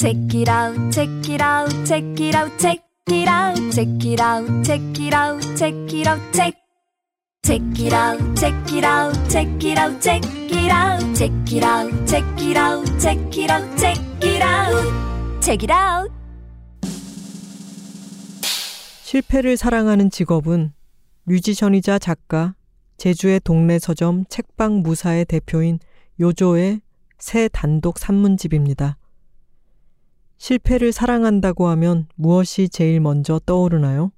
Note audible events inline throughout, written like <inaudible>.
Check it out, check it out, check it out, check it out, check it out, check it out, check it out, check. Check it out, check it out, check it out, check it out, check it out, check it out, check it out, check it out, check it out. 실패를 사랑하는 직업은 뮤지션이자 작가, 제주의 동네 서점 책방 무사의 대표인 요조의 새 단독 산문집입니다. 실패를 사랑한다고 하면 무엇이 제일 먼저 떠오르나요?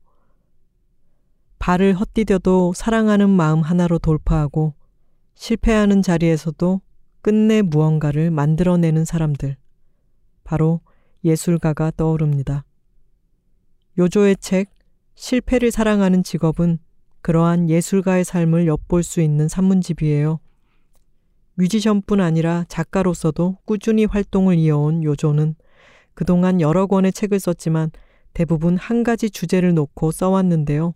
발을 헛디뎌도 사랑하는 마음 하나로 돌파하고 실패하는 자리에서도 끝내 무언가를 만들어내는 사람들. 바로 예술가가 떠오릅니다. 요조의 책, 실패를 사랑하는 직업은 그러한 예술가의 삶을 엿볼 수 있는 산문집이에요. 뮤지션뿐 아니라 작가로서도 꾸준히 활동을 이어온 요조는 그동안 여러 권의 책을 썼지만 대부분 한 가지 주제를 놓고 써왔는데요.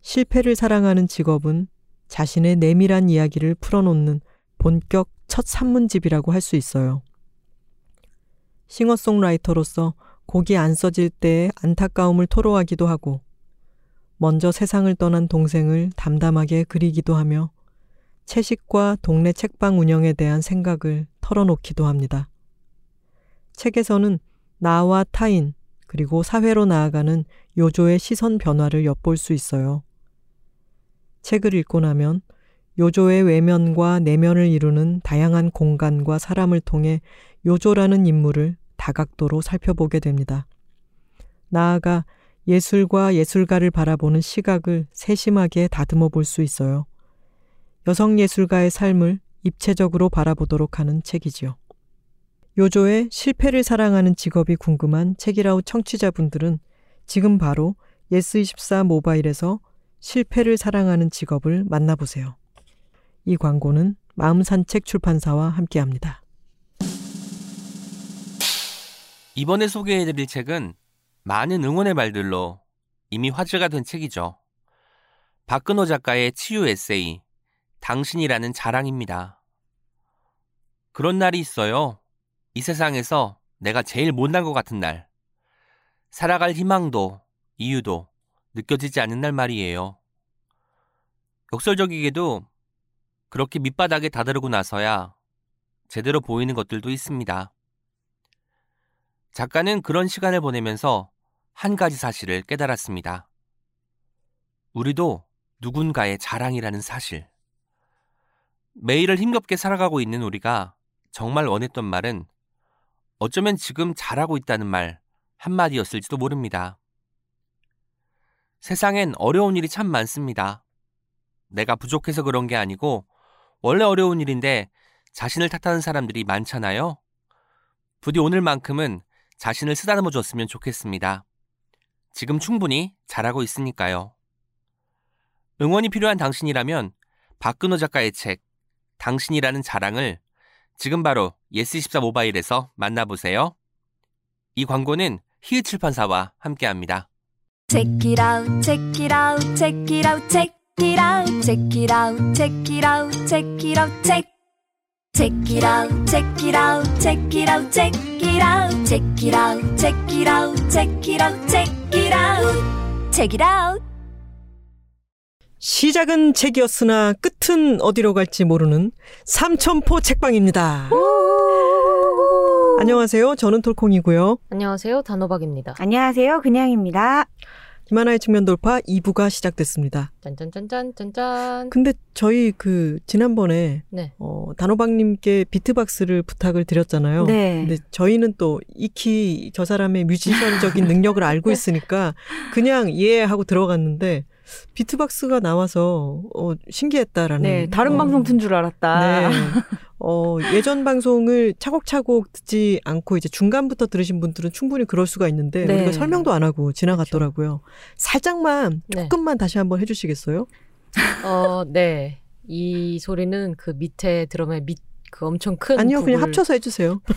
실패를 사랑하는 직업은 자신의 내밀한 이야기를 풀어놓는 본격 첫 산문집이라고 할 수 있어요. 싱어송라이터로서 곡이 안 써질 때의 안타까움을 토로하기도 하고, 먼저 세상을 떠난 동생을 담담하게 그리기도 하며, 채식과 동네 책방 운영에 대한 생각을 털어놓기도 합니다. 책에서는 나와 타인, 그리고 사회로 나아가는 요조의 시선 변화를 엿볼 수 있어요. 책을 읽고 나면 요조의 외면과 내면을 이루는 다양한 공간과 사람을 통해 요조라는 인물을 다각도로 살펴보게 됩니다. 나아가 예술과 예술가를 바라보는 시각을 세심하게 다듬어 볼 수 있어요. 여성 예술가의 삶을 입체적으로 바라보도록 하는 책이지요. 요조의 실패를 사랑하는 직업이 궁금한 책이라우 청취자분들은 지금 바로 예스24 모바일에서 실패를 사랑하는 직업을 만나보세요. 이 광고는 마음산책 출판사와 함께합니다. 이번에 소개해드릴 책은 많은 응원의 말들로 이미 화제가 된 책이죠. 박근호 작가의 치유 에세이, 당신이라는 자랑입니다. 그런 날이 있어요. 이 세상에서 내가 제일 못난 것 같은 날. 살아갈 희망도, 이유도, 느껴지지 않는 날 말이에요. 역설적이게도 그렇게 밑바닥에 다다르고 나서야 제대로 보이는 것들도 있습니다. 작가는 그런 시간을 보내면서 한 가지 사실을 깨달았습니다. 우리도 누군가의 자랑이라는 사실. 매일을 힘겹게 살아가고 있는 우리가 정말 원했던 말은 어쩌면 지금 잘하고 있다는 말 한마디였을지도 모릅니다. 세상엔 어려운 일이 참 많습니다. 내가 부족해서 그런 게 아니고 원래 어려운 일인데 자신을 탓하는 사람들이 많잖아요. 부디 오늘만큼은 자신을 쓰다듬어 줬으면 좋겠습니다. 지금 충분히 잘하고 있으니까요. 응원이 필요한 당신이라면 박근호 작가의 책 당신이라는 자랑을 지금 바로 예스24 모바일에서 만나보세요. 이 광고는 히읗 출판사와 함께합니다. Check it out, check it out, check it out, check it out, check it out, check it out, check it out, check. Check it out, check it out, check it out, check it out, check it out, check it out, check it out, check it out, check it out. 시작은 책이었으나 끝은 어디로 갈지 모르는 삼천포 책방입니다. 안녕하세요. 저는 톨콩이고요. 안녕하세요. 단호박입니다. 안녕하세요. 그냥입니다. 김하나의 측면 돌파 2부가 시작됐습니다. 짠짠짠짠 짠짠. 근데 저희 그 지난번에 네. 어, 단호박님께 비트박스를 부탁을 드렸잖아요. 네. 근데 저희는 또 익히 저 사람의 뮤지션적인 능력을 알고 있으니까 그냥 예 하고 들어갔는데 비트박스가 나와서 어, 신기했다라는. 네, 다른 어, 방송 튼 줄 알았다. 네. <laughs> 어, 예전 방송을 차곡차곡 듣지 않고 이제 중간부터 들으신 분들은 충분히 그럴 수가 있는데 네. 우리가 설명도 안 하고 지나갔더라고요. 살짝만 네. 조금만 다시 한번 해주시겠어요? 어, 네. 이 소리는 그 밑에 드럼의 밑 그 엄청 큰 아니요, 그냥 북을- 합쳐서 해주세요. <laughs>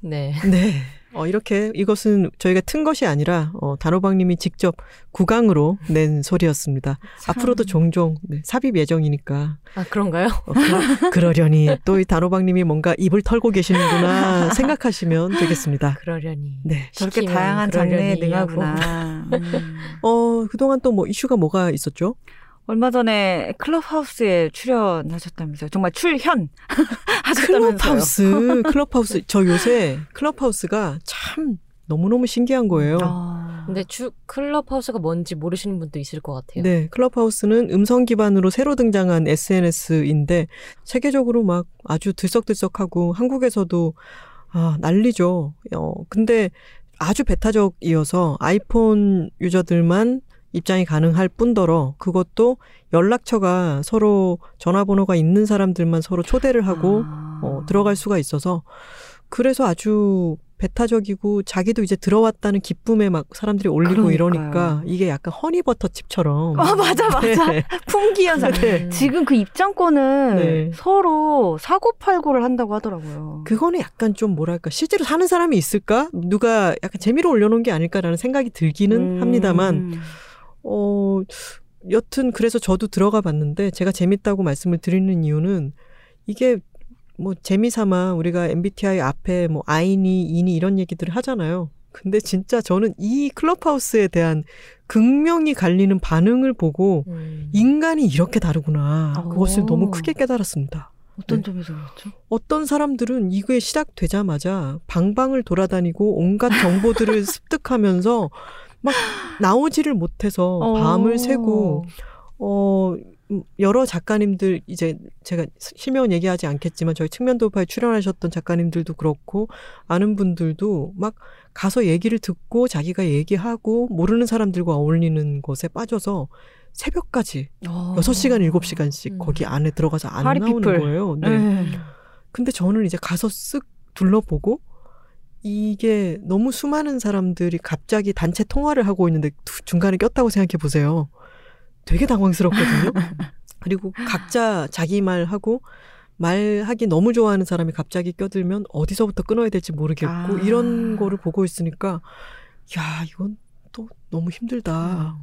네. 네, 어, 이렇게 이것은 저희가 튼 것이 아니라 어, 단호박님이 직접 구강으로 낸 소리였습니다. 참. 앞으로도 종종 네, 삽입 예정이니까 아 그런가요? 어, 그, 러려니 또 이 단호박님이 뭔가 입을 털고 계시는구나 생각하시면 되겠습니다. 그러려니. 네. 저렇게 다양한 장르에. 능하구나. <laughs> 음. 어 그동안 또 뭐 이슈가 뭐가 있었죠? 얼마 전에 클럽하우스에 출연하셨다면서요. 정말 출현 <laughs> 하셨다면서요. 클럽하우스, 클럽하우스. 저 요새 클럽하우스가 참 너무너무 신기한 거예요. 아. 근데 주 클럽하우스가 뭔지 모르시는 분도 있을 것 같아요. 네, 클럽하우스는 음성 기반으로 새로 등장한 SNS인데 세계적으로 막 아주 들썩들썩하고 한국에서도 아, 난리죠. 어, 근데 아주 배타적이어서 아이폰 유저들만 입장이 가능할 뿐더러 그것도 연락처가 서로 전화번호가 있는 사람들만 서로 초대를 하고 아. 어, 들어갈 수가 있어서 그래서 아주 배타적이고 자기도 이제 들어왔다는 기쁨에 막 사람들이 올리고 그러니까요. 이러니까 이게 약간 허니버터 칩처럼 어, 맞아, 맞아. 네. <laughs> 풍기 현상. 네. 지금 그 입장권을 네. 서로 사고팔고를 한다고 하더라고요. 그거는 약간 좀 뭐랄까 실제로 사는 사람이 있을까 누가 약간 재미로 올려놓은 게 아닐까라는 생각이 들기는 음. 합니다만 어 여튼 그래서 저도 들어가 봤는데 제가 재밌다고 말씀을 드리는 이유는 이게 뭐 재미삼아 우리가 MBTI 앞에 뭐 I니 E니 이런 얘기들을 하잖아요. 근데 진짜 저는 이 클럽하우스에 대한 극명히 갈리는 반응을 보고 음. 인간이 이렇게 다르구나. 오. 그것을 너무 크게 깨달았습니다. 어떤 네. 점에서 그렇죠? 어떤 사람들은 이게 시작되자마자 방방을 돌아다니고 온갖 정보들을 <laughs> 습득하면서 막 나오지를 못해서 밤을 새고 어 음, 여러 작가님들 이제 제가 실명 얘기하지 않겠지만 저희 측면 돌파에 출연하셨던 작가님들도 그렇고 아는 분들도 막 가서 얘기를 듣고 자기가 얘기하고 모르는 사람들과 어울리는 것에 빠져서 새벽까지 어. 여섯 시간 일곱 시간씩 음. 거기 안에 들어가서 안 나오는 피플. 거예요. 네. 네. 근데 저는 이제 가서 쓱 둘러보고 이게 너무 수많은 사람들이 갑자기 단체 통화를 하고 있는데 두- 중간에 꼈다고 생각해 보세요. 되게 당황스럽거든요. <laughs> 그리고 각자 자기 말 하고 말하기 너무 좋아하는 사람이 갑자기 껴들면 어디서부터 끊어야 될지 모르겠고 아. 이런 거를 보고 있으니까 야 이건 또 너무 힘들다.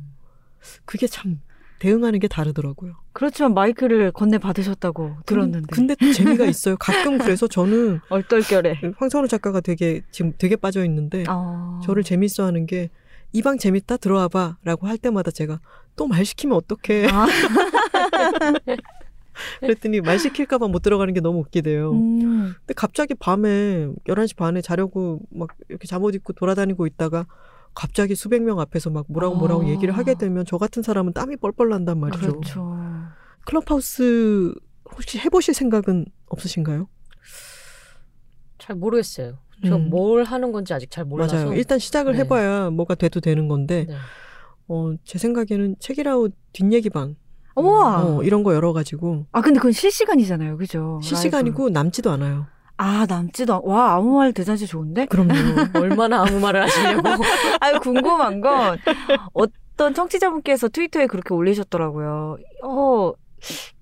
그게 참 대응하는 게 다르더라고요. 그렇지만 마이크를 건네 받으셨다고 들었는데. 근데 또 재미가 <laughs> 있어요. 가끔 그래서 저는 얼떨결에. 황선우 작가가 되게 지금 되게 빠져 있는데 어. 저를 재밌어 하는 게 이 방 재밌다 들어와 봐라고 할 때마다 제가 또 말 시키면 어떡해. 아. <laughs> 그랬더니 말 시킬까 봐 못 들어가는 게 너무 웃기대요. 음. 근데 갑자기 밤에 11시 반에 자려고 막 이렇게 잠옷 입고 돌아다니고 있다가 갑자기 수백 명 앞에서 막 뭐라고 뭐라고 아. 얘기를 하게 되면 저 같은 사람은 땀이 뻘뻘 난단 말이죠. 그렇죠. 클럽하우스 혹시 해보실 생각은 없으신가요? 잘 모르겠어요. 저 음. 뭘 하는 건지 아직 잘 몰라서. 맞아요. 일단 시작을 네. 해봐야 뭐가 돼도 되는 건데 네. 어, 제 생각에는 책이라웃 뒷얘기방 우와. 어, 이런 거 열어가지고 아 근데 그건 실시간이잖아요, 그죠? 실시간이고 남지도 않아요. 아 남지도 않- 와 아무 말 대잔치 좋은데? 그럼요. <laughs> 얼마나 아무 말을 하시려고. <laughs> 아유 궁금한 건 어떤 청취자분께서 트위터에 그렇게 올리셨더라고요. 어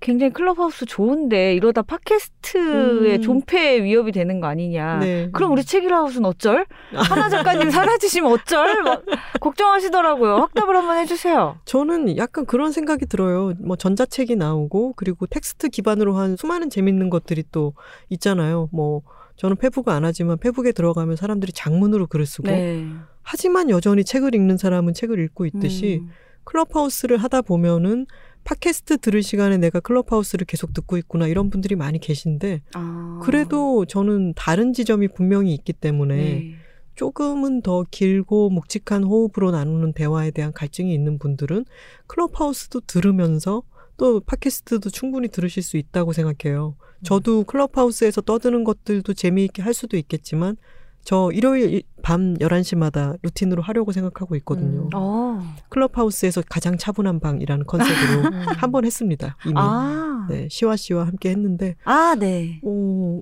굉장히 클럽하우스 좋은데 이러다 팟캐스트의 음. 존폐 위협이 되는 거 아니냐. 네. 그럼 우리 책이라우스는 어쩔? 하나 작가님 <laughs> 사라지시면 어쩔? 막 걱정하시더라고요. 확답을 한번 해주세요. 저는 약간 그런 생각이 들어요. 뭐 전자책이 나오고 그리고 텍스트 기반으로 한 수많은 재밌는 것들이 또 있잖아요. 뭐 저는 페북을 안 하지만 페북에 들어가면 사람들이 장문으로 글을 쓰고 네. 하지만 여전히 책을 읽는 사람은 책을 읽고 있듯이 음. 클럽하우스를 하다 보면은 팟캐스트 들을 시간에 내가 클럽하우스를 계속 듣고 있구나 이런 분들이 많이 계신데 아. 그래도 저는 다른 지점이 분명히 있기 때문에 네. 조금은 더 길고 묵직한 호흡으로 나누는 대화에 대한 갈증이 있는 분들은 클럽하우스도 들으면서 또 팟캐스트도 충분히 들으실 수 있다고 생각해요. 저도 클럽하우스에서 떠드는 것들도 재미있게 할 수도 있겠지만 저 일요일 밤 11시마다 루틴으로 하려고 생각하고 있거든요. 음. 어. 클럽하우스에서 가장 차분한 방이라는 컨셉으로 <laughs> 음. 한번 했습니다. 이미. 아. 네, 시와 씨와 함께 했는데 아, 네. 어,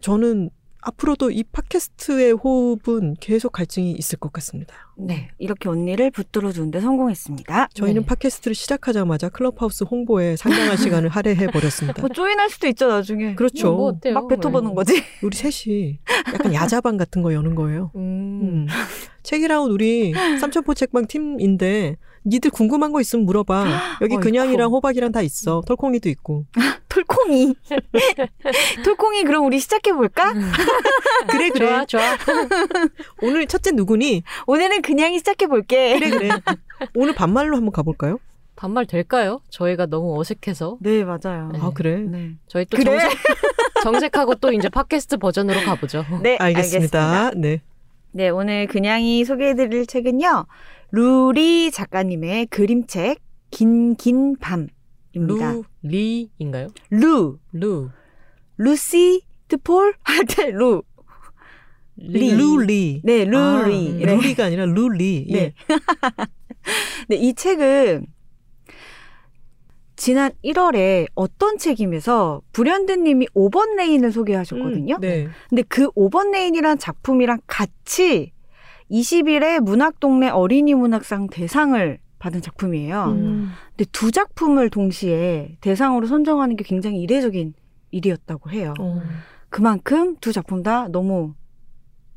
저는 앞으로도 이 팟캐스트의 호흡은 계속 갈증이 있을 것 같습니다. 네. 이렇게 언니를 붙들어 주는데 성공했습니다. 저희는 네. 팟캐스트를 시작하자마자 클럽하우스 홍보에 상당한 시간을 할애해 버렸습니다. <laughs> 뭐 조인할 수도 있죠, 나중에. 그렇죠. 뭐 어때요? 막 뱉어보는 네. 거지. 우리 셋이 약간 야자방 같은 거 여는 거예요. 음. 음. 책이라운 우리 삼천포 책방 팀인데 니들 궁금한 거 있으면 물어봐. <gasps> 여기 어이쿠. 그냥이랑 호박이랑 다 있어. 털콩이도 있고. <laughs> 톨콩이. <laughs> 톨콩이 그럼 우리 시작해 볼까? <laughs> 그래 그래. 좋아, 좋아. 오늘 첫째 누구니? 오늘은 그냥이 시작해 볼게. 그래 그래. 오늘 반말로 한번 가볼까요? 반말 될까요? 저희가 너무 어색해서. 네, 맞아요. 네. 아 그래. 네. 저희 또 그래? 정색, 정색하고 또 이제 팟캐스트 버전으로 가보죠. 네, 알겠습니다. 네. 네, 오늘 그냥이 소개해드릴 책은요. 루리 작가님의 그림책 긴긴 밤입니다. 루, 리인가요? 루, 루. 루시드 폴 할 때 <laughs> 루. 리. 루리. 네, 루리. 아, 네. 루리가 아니라 루리. 예. 네. <laughs> 네, 이 책은 지난 1월에 어떤 책임에서 불현듯님이 5번 레인을 소개하셨거든요. 음, 네. 근데 그 5번 레인이란 작품이랑 같이 20일에 문학동네 어린이 문학상 대상을 받은 작품이에요. 음. 근데 두 작품을 동시에 대상으로 선정하는 게 굉장히 이례적인 일이었다고 해요. 어. 그만큼 두 작품 다 너무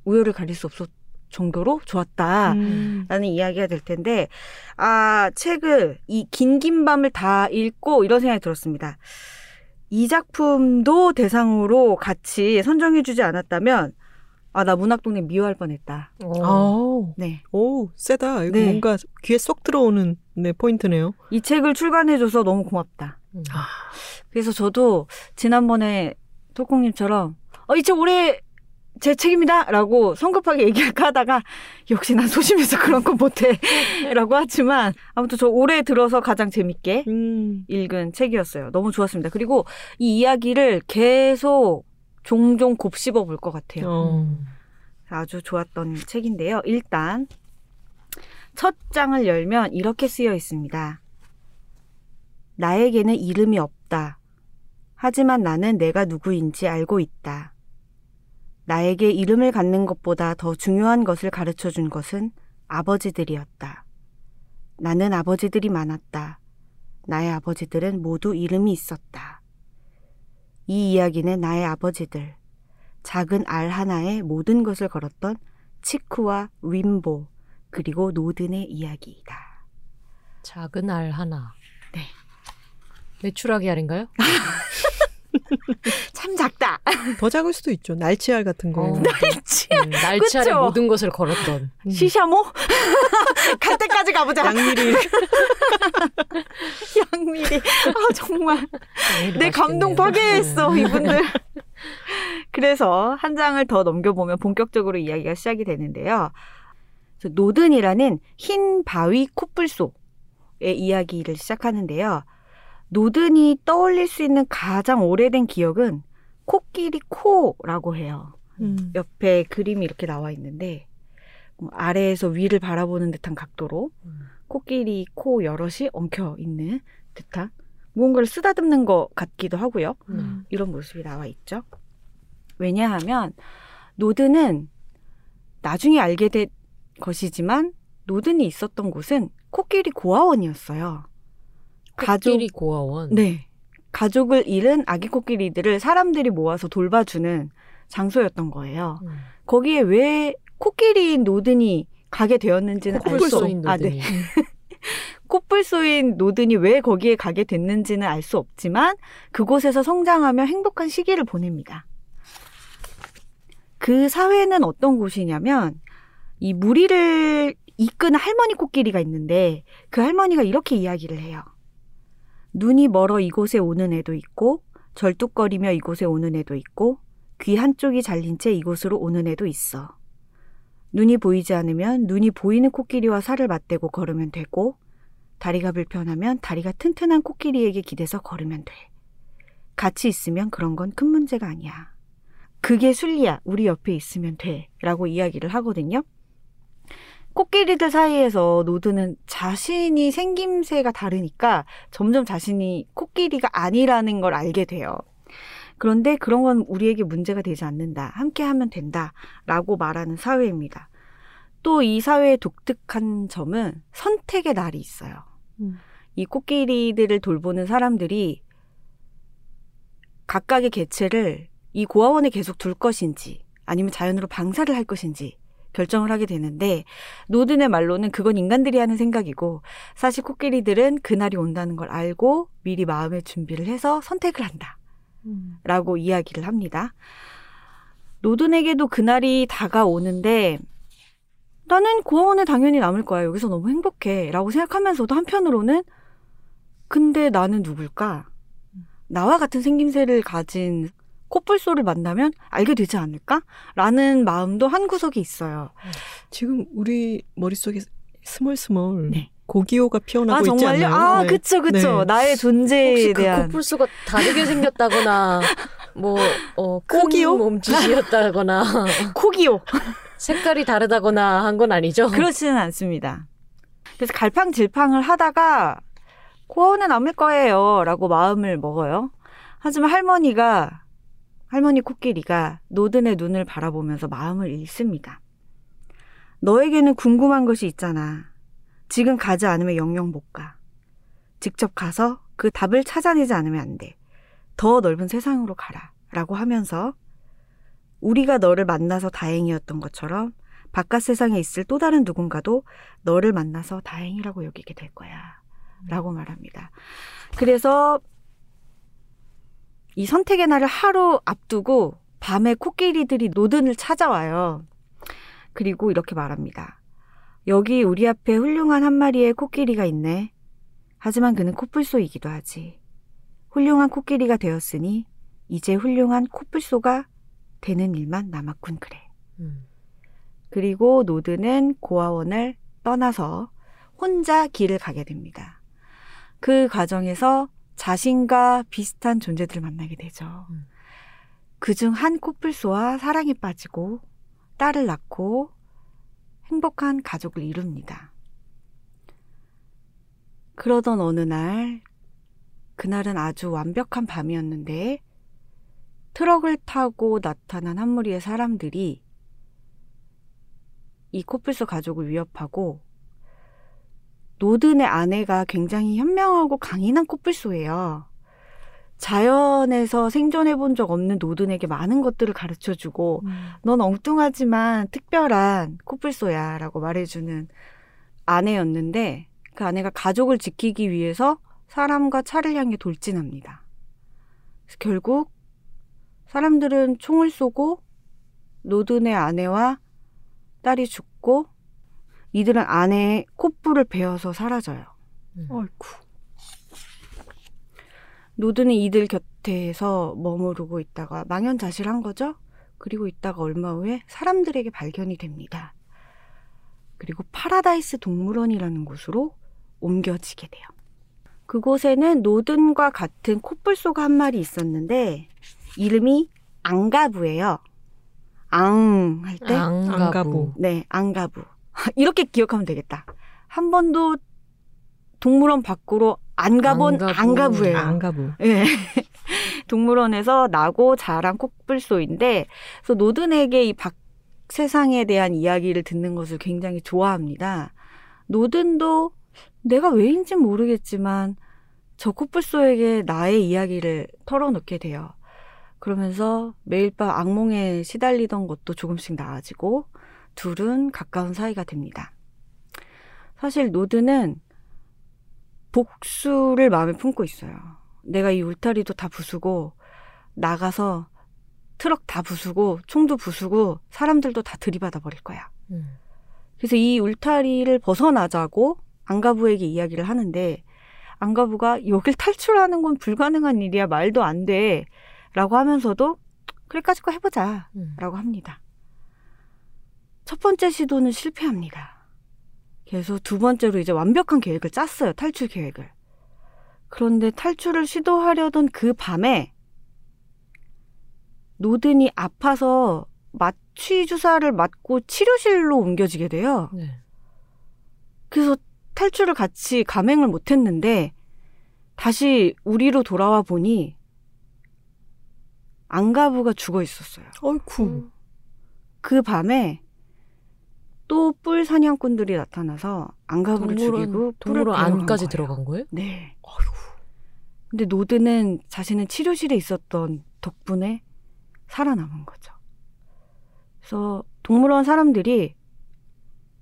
우열을 가릴 수 없을 정도로 좋았다. 음. 라는 이야기가 될 텐데, 아, 책을, 이 긴 긴 밤을 다 읽고 이런 생각이 들었습니다. 이 작품도 대상으로 같이 선정해주지 않았다면, 아, 나 문학동네 미워할 뻔했다. 어. 아우. 네. 오, 세다. 이거 네. 뭔가 귀에 쏙 들어오는 네, 포인트네요. 이 책을 출간해줘서 너무 고맙다. 음. 그래서 저도 지난번에 톨콩님처럼, 어, 이 책 올해 제 책입니다! 라고 성급하게 얘기할까 하다가, 역시 난 소심해서 그런 건 못해. <laughs> 라고 하지만, 아무튼 저 올해 들어서 가장 재밌게 음. 읽은 책이었어요. 너무 좋았습니다. 그리고 이 이야기를 계속 종종 곱씹어 볼 것 같아요. 어. 아주 좋았던 책인데요. 일단 첫 장을 열면 이렇게 쓰여 있습니다. 나에게는 이름이 없다. 하지만 나는 내가 누구인지 알고 있다. 나에게 이름을 갖는 것보다 더 중요한 것을 가르쳐 준 것은 아버지들이었다. 나는 아버지들이 많았다. 나의 아버지들은 모두 이름이 있었다. 이 이야기는 나의 아버지들, 작은 알 하나에 모든 것을 걸었던 치쿠와 윈보, 그리고 노든의 이야기이다. 작은 알 하나. 네. 메추라기 알인가요? <laughs> <laughs> 참 작다. 더 작을 수도 있죠. 날치알 같은 거. 어. 음. 음, 날치알에 그쵸? 모든 것을 걸었던. 시샤모? <laughs> 갈 때까지 가보자. 양미리. <laughs> 양미리. 아, 정말. 네, 내 감동 파괴했어, 음. 이분들. 그래서 한 장을 더 넘겨보면 본격적으로 이야기가 시작이 되는데요. 노든이라는 흰 바위 코뿔소의 이야기를 시작하는데요. 노든이 떠올릴 수 있는 가장 오래된 기억은 코끼리 코라고 해요. 음. 옆에 그림이 이렇게 나와 있는데 뭐 아래에서 위를 바라보는 듯한 각도로 음. 코끼리 코 여럿이 엉켜 있는 듯한 무언가를 쓰다듬는 것 같기도 하고요. 음. 이런 모습이 나와 있죠. 왜냐하면 노든은 나중에 알게 된 것이지만 노든이 있었던 곳은 코끼리 고아원이었어요. 가족 코끼리 고아원. 네. 가족을 잃은 아기 코끼리들을 사람들이 모아서 돌봐주는 장소였던 거예요. 음. 거기에 왜 코끼리인 노든이 가게 되었는지는 알수 코뿔소인 없. 아, 네. 노든이. <laughs> 코뿔 소인 노든이 왜 거기에 가게 됐는지는 알 수 없지만 그곳에서 성장하며 행복한 시기를 보냅니다. 그 사회는 어떤 곳이냐면 이 무리를 이끄는 할머니 코끼리가 있는데 그 할머니가 이렇게 이야기를 해요. 눈이 멀어 이곳에 오는 애도 있고 절뚝거리며 이곳에 오는 애도 있고 귀 한쪽이 잘린 채 이곳으로 오는 애도 있어. 눈이 보이지 않으면 눈이 보이는 코끼리와 살을 맞대고 걸으면 되고 다리가 불편하면 다리가 튼튼한 코끼리에게 기대서 걸으면 돼. 같이 있으면 그런 건 큰 문제가 아니야. 그게 순리야. 우리 옆에 있으면 돼. 라고 이야기를 하거든요. 코끼리들 사이에서 노드는 자신이 생김새가 다르니까 점점 자신이 코끼리가 아니라는 걸 알게 돼요. 그런데 그런 건 우리에게 문제가 되지 않는다. 함께 하면 된다. 라고 말하는 사회입니다. 또 이 사회의 독특한 점은 선택의 날이 있어요. 음. 이 코끼리들을 돌보는 사람들이 각각의 개체를 이 고아원에 계속 둘 것인지 아니면 자연으로 방사를 할 것인지 결정을 하게 되는데 노든의 말로는 그건 인간들이 하는 생각이고 사실 코끼리들은 그날이 온다는 걸 알고 미리 마음의 준비를 해서 선택을 한다. 라고 이야기를 합니다. 노든에게도 그날이 다가오는데 나는 고아원에 당연히 남을 거야. 여기서 너무 행복해. 라고 생각하면서도 한편으로는 근데 나는 누굴까? 나와 같은 생김새를 가진 코뿔소를 만나면 알게 되지 않을까? 라는 마음도 한 구석에 있어요. 지금 우리 머릿속에 스멀스멀 네. 고기호가 피어나고 아, 있지? 않나요? 아, 네. 그쵸, 그쵸. 네. 나의 존재에 혹시 그 대한. 코뿔소가 다르게 생겼다거나 <laughs> 뭐 어, 큰 꼬기요? 몸짓이었다거나 <laughs> 코기요. <laughs> 색깔이 다르다거나 한 건 아니죠? 그렇지는 않습니다. 그래서 갈팡질팡을 하다가 고아원에 남을 거예요. 라고 마음을 먹어요. 하지만 할머니가, 할머니 코끼리가 노든의 눈을 바라보면서 마음을 읽습니다. 너에게는 궁금한 것이 있잖아. 지금 가지 않으면 영영 못 가. 직접 가서 그 답을 찾아내지 않으면 안 돼. 더 넓은 세상으로 가라. 라고 하면서 우리가 너를 만나서 다행이었던 것처럼 바깥 세상에 있을 또 다른 누군가도 너를 만나서 다행이라고 여기게 될 거야. 라고 말합니다. 그래서 이 선택의 날을 하루 앞두고 밤에 코끼리들이 노든을 찾아와요. 그리고 이렇게 말합니다. 여기 우리 앞에 훌륭한 한 마리의 코끼리가 있네. 하지만 그는 코뿔소이기도 하지. 훌륭한 코끼리가 되었으니 이제 훌륭한 코뿔소가 되는 일만 남았군 그래. 음. 그리고 노드는 고아원을 떠나서 혼자 길을 가게 됩니다. 그 과정에서 자신과 비슷한 존재들을 만나게 되죠. 음. 그중 한 코뿔소와 사랑에 빠지고 딸을 낳고 행복한 가족을 이룹니다. 그러던 어느 날, 그날은 아주 완벽한 밤이었는데, 트럭을 타고 나타난 한 무리의 사람들이 이 코뿔소 가족을 위협하고 노든의 아내가 굉장히 현명하고 강인한 코뿔소예요. 자연에서 생존해 본 적 없는 노든에게 많은 것들을 가르쳐 주고 넌 엉뚱하지만 특별한 코뿔소야 라고 말해주는 아내였는데 그 아내가 가족을 지키기 위해서 사람과 차를 향해 돌진합니다. 결국 사람들은 총을 쏘고 노든의 아내와 딸이 죽고 이들은 아내의 콧불을 베어서 사라져요. 음. 어이쿠. 노드는 이들 곁에서 머무르고 있다가 망연자실한 거죠. 그리고 있다가 얼마 후에 사람들에게 발견이 됩니다. 그리고 파라다이스 동물원이라는 곳으로 옮겨지게 돼요. 그곳에는 노든과 같은 코뿔소가 한 마리 있었는데 이름이 앙가부예요. 앙 할 때. 앙가부. 네, 앙가부. <laughs> 이렇게 기억하면 되겠다. 한 번도 동물원 밖으로 안 가본 앙가부. 앙가부예요. 안가부. 예. <laughs> 동물원에서 나고 자란 코뿔소인데, 그래서 노든에게 이 밖 세상에 대한 이야기를 듣는 것을 굉장히 좋아합니다. 노든도 내가 왜인지 모르겠지만 저 코뿔소에게 나의 이야기를 털어놓게 돼요. 그러면서 매일 밤 악몽에 시달리던 것도 조금씩 나아지고 둘은 가까운 사이가 됩니다. 사실 노드는 복수를 마음에 품고 있어요. 내가 이 울타리도 다 부수고 나가서 트럭 다 부수고 총도 부수고 사람들도 다 들이받아 버릴 거야. 음. 그래서 이 울타리를 벗어나자고 안가부에게 이야기를 하는데 안가부가 여길 탈출하는 건 불가능한 일이야 말도 안 돼. 라고 하면서도 그래 까짓거 해보자. 음. 라고 합니다. 첫 번째 시도는 실패합니다. 그래서 두 번째로 이제 완벽한 계획을 짰어요. 탈출 계획을. 그런데 탈출을 시도하려던 그 밤에 노든이 아파서 마취 주사를 맞고 치료실로 옮겨지게 돼요. 네. 그래서 탈출을 같이 감행을 못했는데 다시 우리로 돌아와 보니 안가부가 죽어 있었어요. 어이쿠. 음. 그 밤에 또 뿔 사냥꾼들이 나타나서 안가부를 죽이고 뿔을 안까지. 들어간 거예요? 네. 어이구. 근데 노드는 자신은 치료실에 있었던 덕분에 살아남은 거죠. 그래서 동물원 사람들이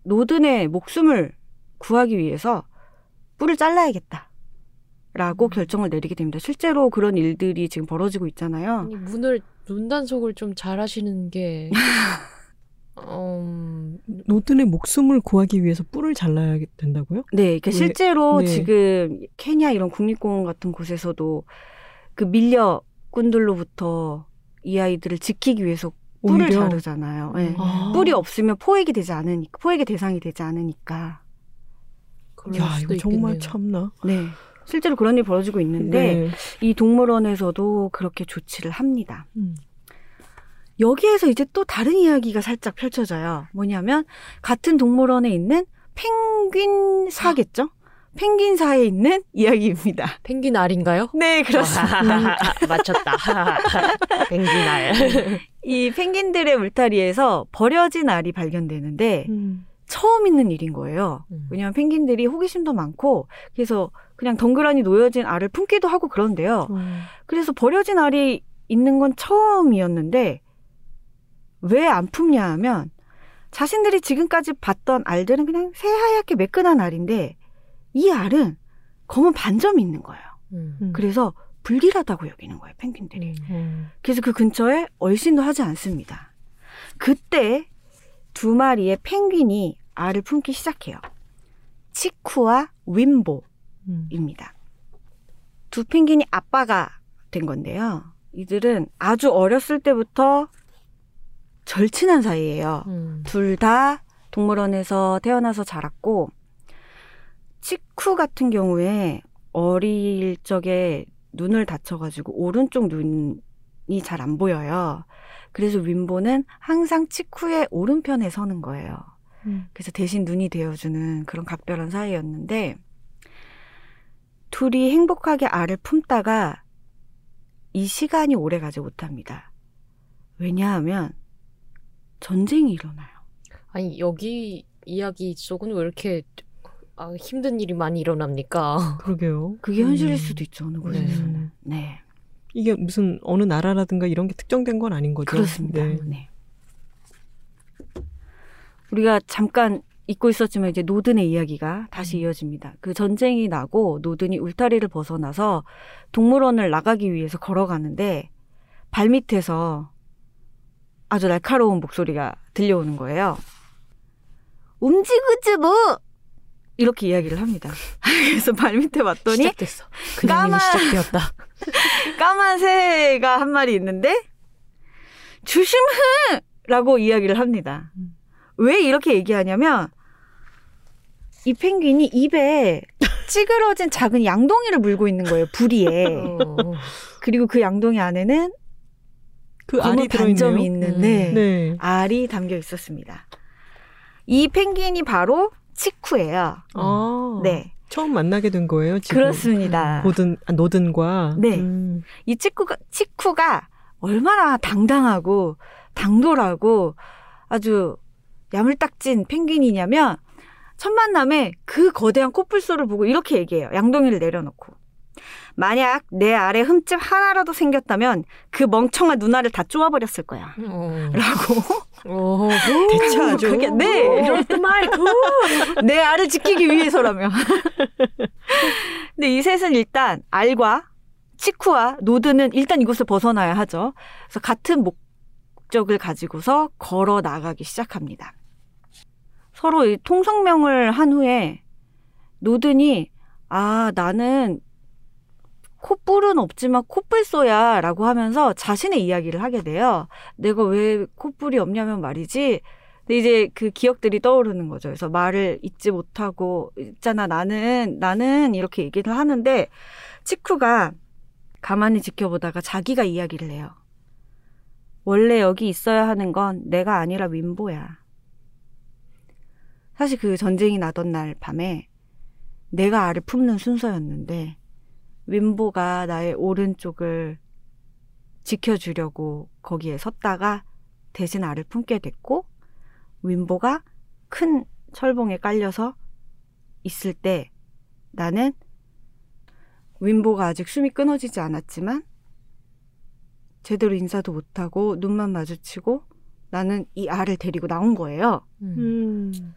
노든의 목숨을 구하기 위해서 뿔을 잘라야겠다. 라고 결정을 내리게 됩니다. 실제로 그런 일들이 지금 벌어지고 있잖아요. 문을 문단속을 좀 잘하시는 게 <laughs> 음, 노든의 목숨을 구하기 위해서 뿔을 잘라야 된다고요? 네, 그러니까 왜- 실제로 네. 지금 케냐 이런 국립공원 같은 곳에서도 그 밀려꾼들로부터 이 아이들을 지키기 위해서 뿔을 오히려? 자르잖아요. 네. 아. 뿔이 없으면 포획이 되지 않으니까 포획의 대상이 되지 않으니까. 야, 이거 정말 있겠네요. 참나. 네. 실제로 그런 일이 벌어지고 있는데 네. 이 동물원에서도 그렇게 조치를 합니다. 음. 여기에서 이제 또 다른 이야기가 살짝 펼쳐져요. 뭐냐면 같은 동물원에 있는 펭귄사겠죠? 펭귄사에 있는 <laughs> 이야기입니다. 펭귄 알인가요? 네, 그렇습니다. 맞췄다. <laughs> 펭귄 알. 이 펭귄들의 울타리에서 버려진 알이 발견되는데 음. 처음 있는 일인 거예요. 음. 왜냐하면 펭귄들이 호기심도 많고 그래서 그냥 덩그러니 놓여진 알을 품기도 하고 그런데요. 어. 그래서 버려진 알이 있는 건 처음이었는데 왜 안 품냐 하면 자신들이 지금까지 봤던 알들은 그냥 새하얗게 매끈한 알인데 이 알은 검은 반점이 있는 거예요. 음. 음. 그래서 불길하다고 여기는 거예요, 펭귄들이. 음. 어. 그래서 그 근처에 얼씬도 하지 않습니다. 그때 두 마리의 펭귄이 알을 품기 시작해요. 치쿠와 윈보입니다. 음. 두 펭귄이 아빠가 된 건데요. 이들은 아주 어렸을 때부터 절친한 사이예요. 음. 둘다 동물원에서 태어나서 자랐고 치쿠 같은 경우에 어릴 적에 눈을 다쳐가지고 오른쪽 눈이 잘 안 보여요. 그래서 윈보는 항상 치쿠의 오른편에 서는 거예요. 음. 그래서 대신 눈이 되어주는 그런 각별한 사이였는데 둘이 행복하게 알을 품다가 이 시간이 오래 가지 못합니다. 왜냐하면 전쟁이 일어나요. 아니 여기 이야기 속은 왜 이렇게 아, 힘든 일이 많이 일어납니까? <laughs> 그러게요. 그게 현실일 음. 수도 있죠, 어느 네. 곳에서는. 네. 이게 무슨 어느 나라라든가 이런 게 특정된 건 아닌 거죠. 그렇습니다. 네. 네. 우리가 잠깐 잊고 있었지만 이제 노든의 이야기가 다시 이어집니다. 그 전쟁이 나고 노든이 울타리를 벗어나서 동물원을 나가기 위해서 걸어가는데 발밑에서 아주 날카로운 목소리가 들려오는 거예요. 움직이지 뭐! 이렇게 이야기를 합니다. <laughs> 그래서 발밑에 봤더니 시작됐어. 까만- 시작되었다. <laughs> 까만 새가 한 마리 있는데 조심해! 라고 이야기를 합니다. 음. 왜 이렇게 얘기하냐면 이 펭귄이 입에 찌그러진 작은 양동이를 물고 있는 거예요. 부리에. 어. 그리고 그 양동이 안에는 그 알이 들어있네요. 반점이 있는 음. 네. 네. 알이 담겨 있었습니다. 이 펭귄이 바로 치쿠예요. 아. 네. 처음 만나게 된 거예요, 지금. 그렇습니다. 노든 아, 노든과 네. 음. 이 치쿠가, 치쿠가 얼마나 당당하고 당돌하고 아주 야물딱진 펭귄이냐면 첫 만남에 그 거대한 코뿔소를 보고 이렇게 얘기해요. 양동이를 내려놓고. 만약 내 알에 흠집 하나라도 생겼다면 그 멍청한 누나를 다 쪼아버렸을 거야. 어. 라고. 오. 대체 아주. 그게, 네. 드롭트 마이크. <laughs> 내 알을 지키기 위해서라면. <laughs> 근데 이 셋은 일단 알과 치쿠와 노드는 일단 이곳을 벗어나야 하죠. 그래서 같은 목적을 가지고서 걸어 나가기 시작합니다. 서로 이 통성명을 한 후에 노든이 아 나는 콧불은 없지만 콧불소야 라고 하면서 자신의 이야기를 하게 돼요. 내가 왜 콧불이 없냐면 말이지 근데 이제 그 기억들이 떠오르는 거죠. 그래서 말을 잊지 못하고 있잖아 나는 나는 이렇게 얘기를 하는데 치쿠가 가만히 지켜보다가 자기가 이야기를 해요. 원래 여기 있어야 하는 건 내가 아니라 윈보야. 사실 그 전쟁이 나던 날 밤에 내가 알을 품는 순서였는데 윈보가 나의 오른쪽을 지켜주려고 거기에 섰다가 대신 알을 품게 됐고 윈보가 큰 철봉에 깔려서 있을 때 나는 윈보가 아직 숨이 끊어지지 않았지만 제대로 인사도 못하고 눈만 마주치고 라는 이 알을 데리고 나온 거예요. 음. 음.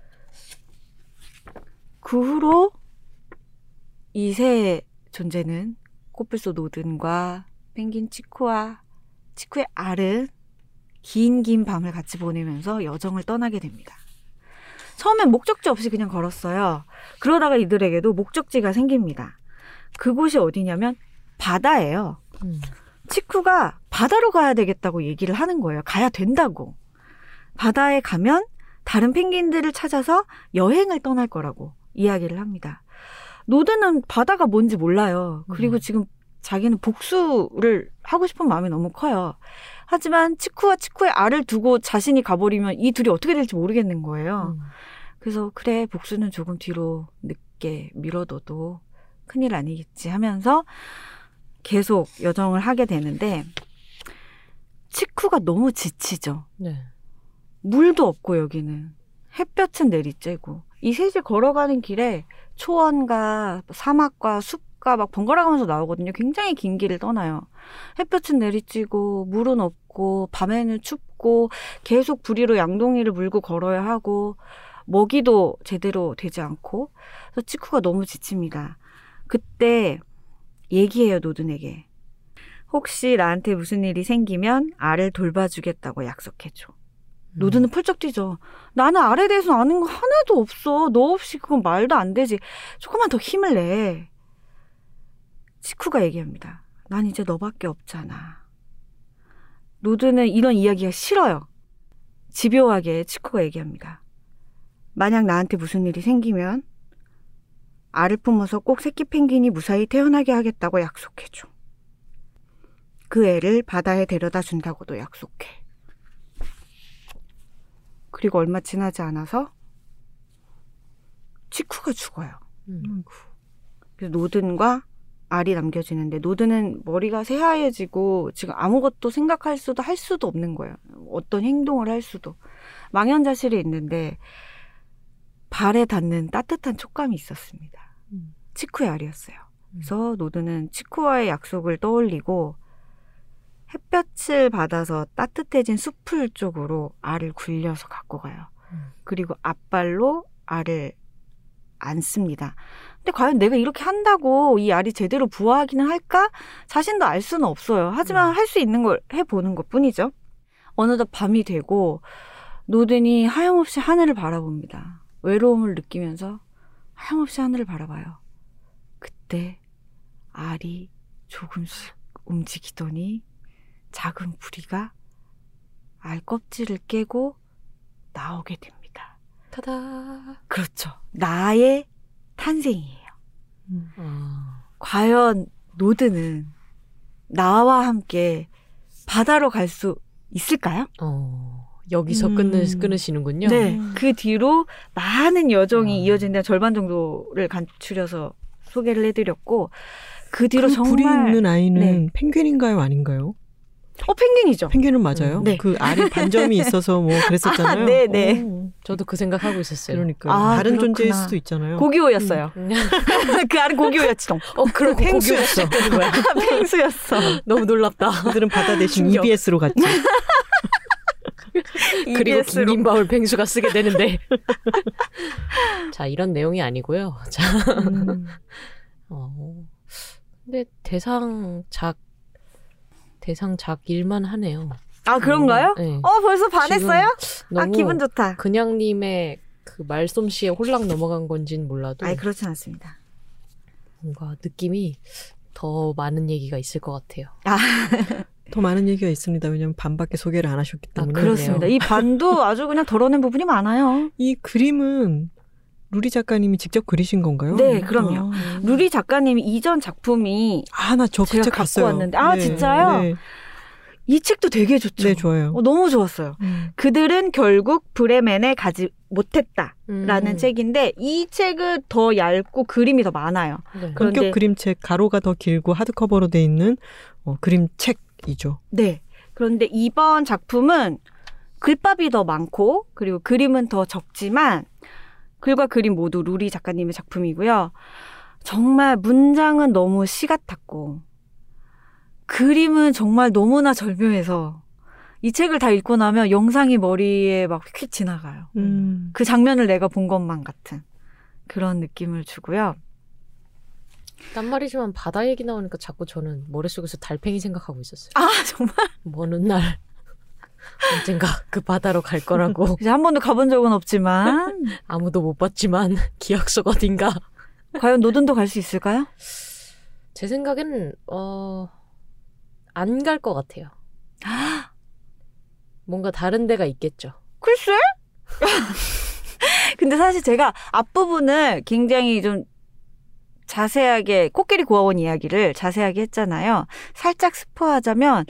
그 후로 이세 존재는 코뿔소 노든과 펭귄 치쿠와 치쿠의 알은 긴긴 밤을 같이 보내면서 여정을 떠나게 됩니다. 처음엔 목적지 없이 그냥 걸었어요. 그러다가 이들에게도 목적지가 생깁니다. 그곳이 어디냐면 바다예요. 음. 치쿠가 바다로 가야 되겠다고 얘기를 하는 거예요. 가야 된다고. 바다에 가면 다른 펭귄들을 찾아서 여행을 떠날 거라고 이야기를 합니다. 노드는 바다가 뭔지 몰라요. 그리고 음. 지금 자기는 복수를 하고 싶은 마음이 너무 커요. 하지만 치쿠와 치쿠의 알을 두고 자신이 가버리면 이 둘이 어떻게 될지 모르겠는 거예요. 음. 그래서 그래 복수는 조금 뒤로 늦게 미뤄둬도 큰일 아니겠지 하면서 계속 여정을 하게 되는데 치쿠가 너무 지치죠. 네. 물도 없고 여기는 햇볕은 내리쬐고 이 셋이 걸어가는 길에 초원과 사막과 숲과 막 번갈아가면서 나오거든요. 굉장히 긴 길을 떠나요. 햇볕은 내리쬐고 물은 없고 밤에는 춥고 계속 부리로 양동이를 물고 걸어야 하고 먹이도 제대로 되지 않고 그래서 치쿠가 너무 지칩니다. 그때 얘기해요 노든에게 혹시 나한테 무슨 일이 생기면 알을 돌봐주겠다고 약속해줘. 노드는 펄쩍 뛰죠. 나는 알에 대해서 아는 거 하나도 없어. 너 없이 그건 말도 안 되지. 조금만 더 힘을 내. 치쿠가 얘기합니다. 난 이제 너밖에 없잖아. 노드는 이런 이야기가 싫어요. 집요하게 치쿠가 얘기합니다. 만약 나한테 무슨 일이 생기면 알을 품어서 꼭 새끼 펭귄이 무사히 태어나게 하겠다고 약속해줘. 그 애를 바다에 데려다 준다고도 약속해. 그리고 얼마 지나지 않아서 치쿠가 죽어요. 음. 그래서 노든과 알이 남겨지는데 노든은 머리가 새하얘지고 지금 아무것도 생각할 수도 할 수도 없는 거예요. 어떤 행동을 할 수도 망연자실해 있는데 발에 닿는 따뜻한 촉감이 있었습니다. 음. 치쿠의 알이었어요. 그래서 노드는 치쿠와의 약속을 떠올리고 햇볕을 받아서 따뜻해진 숲을 쪽으로 알을 굴려서 갖고 가요. 음. 그리고 앞발로 알을 안습니다. 근데 과연 내가 이렇게 한다고 이 알이 제대로 부화하기는 할까? 자신도 알 수는 없어요. 하지만 음. 할수 있는 걸 해보는 것 뿐이죠. 어느덧 밤이 되고 노든이 하염없이 하늘을 바라봅니다. 외로움을 느끼면서 하염없이 하늘을 바라봐요. 그때 알이 조금씩 움직이더니 작은 부리가 알 껍질을 깨고 나오게 됩니다. 타다. 그렇죠. 나의 탄생이에요. 아. 과연 노드는 나와 함께 바다로 갈 수 있을까요? 어. 여기서 음. 끊으, 끊으시는군요. 네. 그 뒤로 많은 여정이 음. 이어진다 절반 정도를 간추려서 소개를 해드렸고 그 뒤로 그 정말 불이 있는 아이는 네. 펭귄인가요, 아닌가요? 어 펭귄이죠. 펭귄은 맞아요. 음, 네. 그 알이 반점이 <laughs> 있어서 뭐 그랬었잖아요. 아, 네, 네. 오, 저도 그 생각하고 있었어요. 그러니까 아, 다른 그렇구나. 존재일 수도 있잖아요. 고기호였어요. 음. <laughs> 그 알은 고기호였지. 어, 그럼 펭수였어. <laughs> 펭수였어. 너무 놀랍다. 그들은 바다 대신. EBS로 갔지. 그리고 로. 김김밥을 펭수가 쓰게 되는데. 자, 이런 내용이 아니고요. 자, 음. 어. 근데 대상작 대상작 일만 하네요. 아 그런가요? 네. 어 벌써 반했어요? 아 너무 기분 좋다. 그냥님의 그 말솜씨에 홀랑 넘어간 건진 몰라도 아이 그렇진 않습니다. 뭔가 느낌이 더 많은 얘기가 있을 것 같아요. <laughs> 더 많은 얘기가 있습니다. 왜냐하면 반밖에 소개를 안 하셨기 아, 때문에. 그렇습니다. 이 반도 아주 그냥 덜어낸 부분이 많아요. 이 그림은 루리 작가님이 직접 그리신 건가요? 네, 그럼요. 아, 루리 작가님이 이전 작품이 아, 나저그책 갖고 봤어요. 왔는데. 아, 진짜요? 네, 이 책도 되게 좋죠. 네 좋아요. 어, 너무 좋았어요. 음. 그들은 결국 브레멘에 가지 못했다라는 음. 책인데 이 책은 더 얇고 그림이 더 많아요. 네. 그런데- 본격 그림책 가로가 더 길고 하드커버로 돼 있는 어, 그림책이죠. 네. 그런데 이번 작품은 글밥이 더 많고 그리고 그림은 더 적지만 글과 그림 모두 루리 작가님의 작품이고요. 정말 문장은 너무 시 같았고 그림은 정말 너무나 절묘해서 이 책을 다 읽고 나면 영상이 머리에 막휙 지나가요. 음. 그 장면을 내가 본 것만 같은 그런 느낌을 주고요. 딴 말이지만 바다 얘기 나오니까 자꾸 저는 머릿속에서 달팽이 생각하고 있었어요. 아 정말 먼 훗날 언젠가 그 바다로 갈 거라고 <laughs> 이제 한 번도 가본 적은 없지만 <laughs> 아무도 못 봤지만 <laughs> 기억 속 어딘가 과연 노든도 갈 수 있을까요? 제 생각엔 어, 안 갈 것 같아요. <gasps> 뭔가 다른 데가 있겠죠. 글쎄? 근데 사실 제가 앞부분을 굉장히 좀 자세하게 코끼리 구하원 이야기를 자세하게 했잖아요. 살짝 스포하자면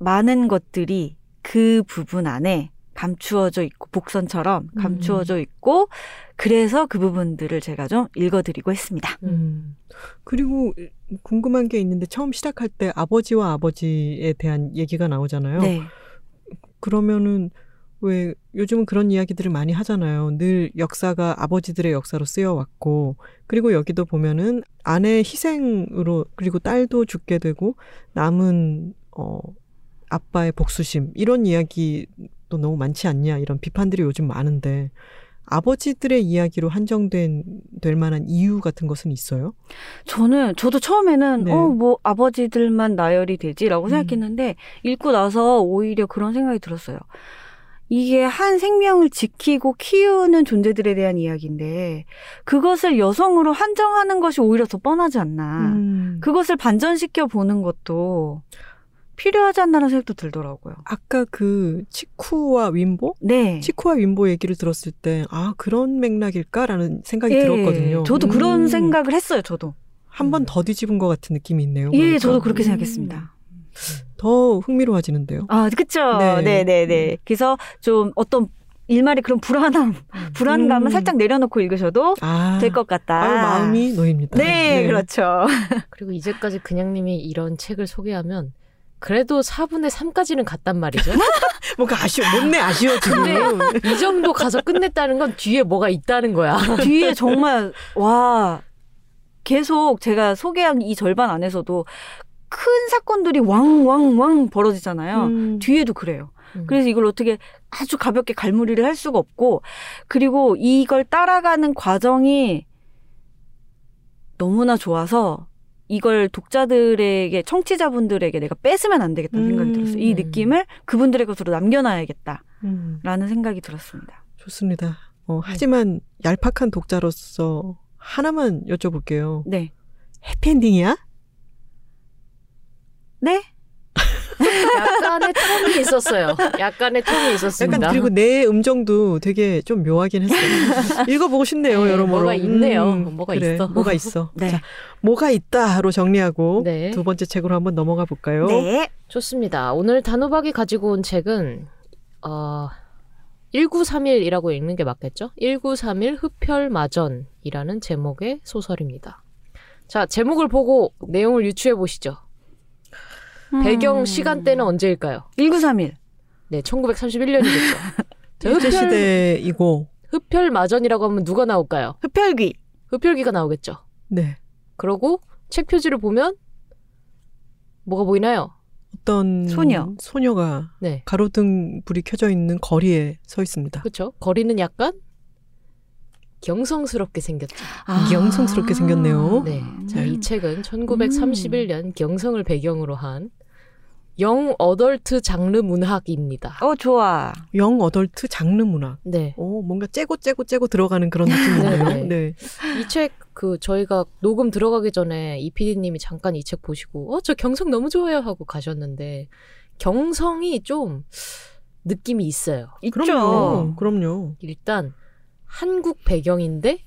많은 것들이 그 부분 안에 감추어져 있고 복선처럼 감추어져 있고 그래서 그 부분들을 제가 좀 읽어드리고 했습니다. 음. 그리고 궁금한 게 있는데 처음 시작할 때 아버지와 아버지에 대한 얘기가 나오잖아요. 네. 그러면은 왜 요즘은 그런 이야기들을 많이 하잖아요. 늘 역사가 아버지들의 역사로 쓰여왔고 그리고 여기도 보면은 아내 희생으로 그리고 딸도 죽게 되고 남은 어 아빠의 복수심 이런 이야기도 너무 많지 않냐 이런 비판들이 요즘 많은데 아버지들의 이야기로 한정된 될 만한 이유 같은 것은 있어요? 저는 저도 처음에는 네. 어뭐 아버지들만 나열이 되지라고 음. 생각했는데 읽고 나서 오히려 그런 생각이 들었어요. 이게 한 생명을 지키고 키우는 존재들에 대한 이야기인데 그것을 여성으로 한정하는 것이 오히려 더 뻔하지 않나. 음. 그것을 반전시켜 보는 것도 필요하지 않나라는 생각도 들더라고요. 아까 그 치쿠와 윈보? 네. 치쿠와 윈보 얘기를 들었을 때, 아, 그런 맥락일까라는 생각이 예, 들었거든요. 저도 음, 그런 생각을 했어요. 저도. 한 번더 뒤집은 것 같은 느낌이 있네요. 예, 그러니까. 저도 그렇게 음, 생각했습니다. 더 흥미로워지는데요. 아, 그쵸. 네. 네, 네, 네. 그래서 좀 어떤 일말의 그런 불안함, 불안감은 음. 살짝 내려놓고 읽으셔도 아, 될것 같다. 아유, 마음이 놓입니다. 네, 그렇죠. 그리고 이제까지 그냥님이 이런 책을 소개하면 그래도 4분의 3까지는 갔단 말이죠. <laughs> 뭔가 아쉬워, 못내 아쉬워, 지금. 이 정도 가서 끝냈다는 건 뒤에 뭐가 있다는 거야. <laughs> 뒤에 정말, 와, 계속 제가 소개한 이 절반 안에서도 큰 사건들이 왕왕왕 벌어지잖아요. 음. 뒤에도 그래요. 음. 그래서 이걸 어떻게 아주 가볍게 갈무리를 할 수가 없고, 그리고 이걸 따라가는 과정이 너무나 좋아서 이걸 독자들에게, 청취자분들에게 내가 뺏으면 안 되겠다는 생각이 음. 들었어요. 이 느낌을 그분들의 것으로 남겨놔야겠다라는 음, 생각이 들었습니다. 좋습니다. 어, 하지만 얄팍한 독자로서 하나만 여쭤볼게요. 네. 해피엔딩이야? 네? 약간의 텀이 있었어요. 약간의 텀이 있었습니다. 약간 그리고 내 음정도 되게 좀 묘하긴 했어요. <laughs> 읽어보고 싶네요, 네, 여러모로. 뭐가 있네요. 뭐가 그래, 있어. 뭐가 있어. <laughs> 네. 자, 뭐가 있다로 정리하고 네. 두 번째 책으로 한번 넘어가 볼까요? 네. 좋습니다. 오늘 단호박이 가지고 온 책은 어 1931이라고 읽는 게 맞겠죠? 1931 흡혈마전이라는 제목의 소설입니다. 자, 제목을 보고 내용을 유추해 보시죠. 배경 음. 시간대는 언제일까요? 1931. 네, 1931년이겠죠. 일제시대이고, <laughs> 흡혈마전이라고 하면 누가 나올까요? 흡혈귀. 흡혈귀가 나오겠죠. 네. 그러고 책 표지를 보면 뭐가 보이나요? 어떤 소녀. 소녀가 네. 가로등 불이 켜져 있는 거리에 서 있습니다. 그렇죠. 거리는 약간 경성스럽게 생겼죠. 영성스럽게 생겼네요. 네. 자, 음. 이 책은 1931년 경성을 배경으로 한 영 어덜트 장르 문학입니다. 어, 좋아. 영 어덜트 장르 문학. 네. 오, 뭔가 째고 째고 째고 들어가는 그런 <laughs> 느낌이네요. 네, 네. 네. 이 책 그 저희가 녹음 들어가기 전에 이 PD님이 잠깐 이 책 보시고 어 저 경성 너무 좋아요 하고 가셨는데 경성이 좀 느낌이 있어요. 있죠. 그럼요. 그럼요. 일단 한국 배경인데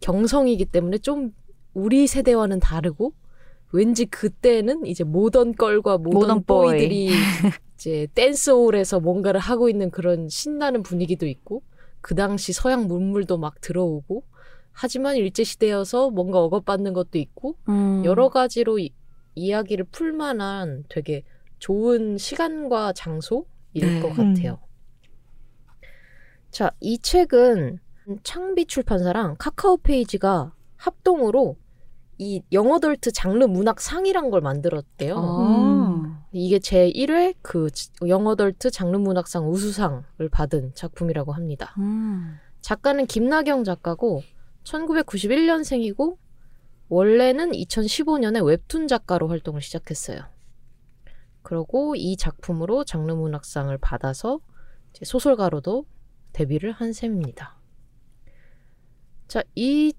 경성이기 때문에 좀 우리 세대와는 다르고 왠지 그때는 이제 모던 걸과 모던, 모던 보이. 보이들이 <laughs> 이제 댄스홀에서 뭔가를 하고 있는 그런 신나는 분위기도 있고 그 당시 서양 문물도 막 들어오고 하지만 일제 시대여서 뭔가 억압받는 것도 있고 음. 여러 가지로 이, 이야기를 풀 만한 되게 좋은 시간과 장소일 네. 것 같아요. 자, 이 책은 창비 출판사랑 카카오 페이지가 합동으로 이 영어덜트 장르 문학 상이란 걸 만들었대요. 아. 이게 제 1회 그 영어덜트 장르 문학상 우수상을 받은 작품이라고 합니다. 음. 작가는 김나경 작가고 1991년생이고 원래는 2015년에 웹툰 작가로 활동을 시작했어요. 그리고 이 작품으로 장르 문학상을 받아서 이제 소설가로도 데뷔를 한 셈입니다. 자, 이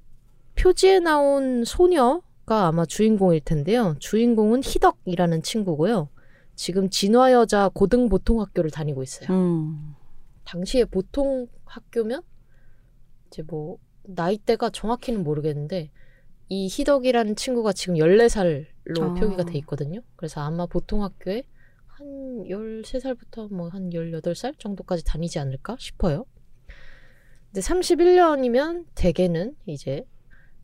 표지에 나온 소녀가 아마 주인공일 텐데요. 주인공은 희덕이라는 친구고요. 지금 진화여자 고등보통학교를 다니고 있어요. 음. 당시에 보통 학교면 이제 뭐 나이대가 정확히는 모르겠는데 이 희덕이라는 친구가 지금 14살로 아. 표기가 돼 있거든요. 그래서 아마 보통 학교에 한 13살부터 뭐 한 18살 정도까지 다니지 않을까 싶어요. 근데 31년이면 대개는 이제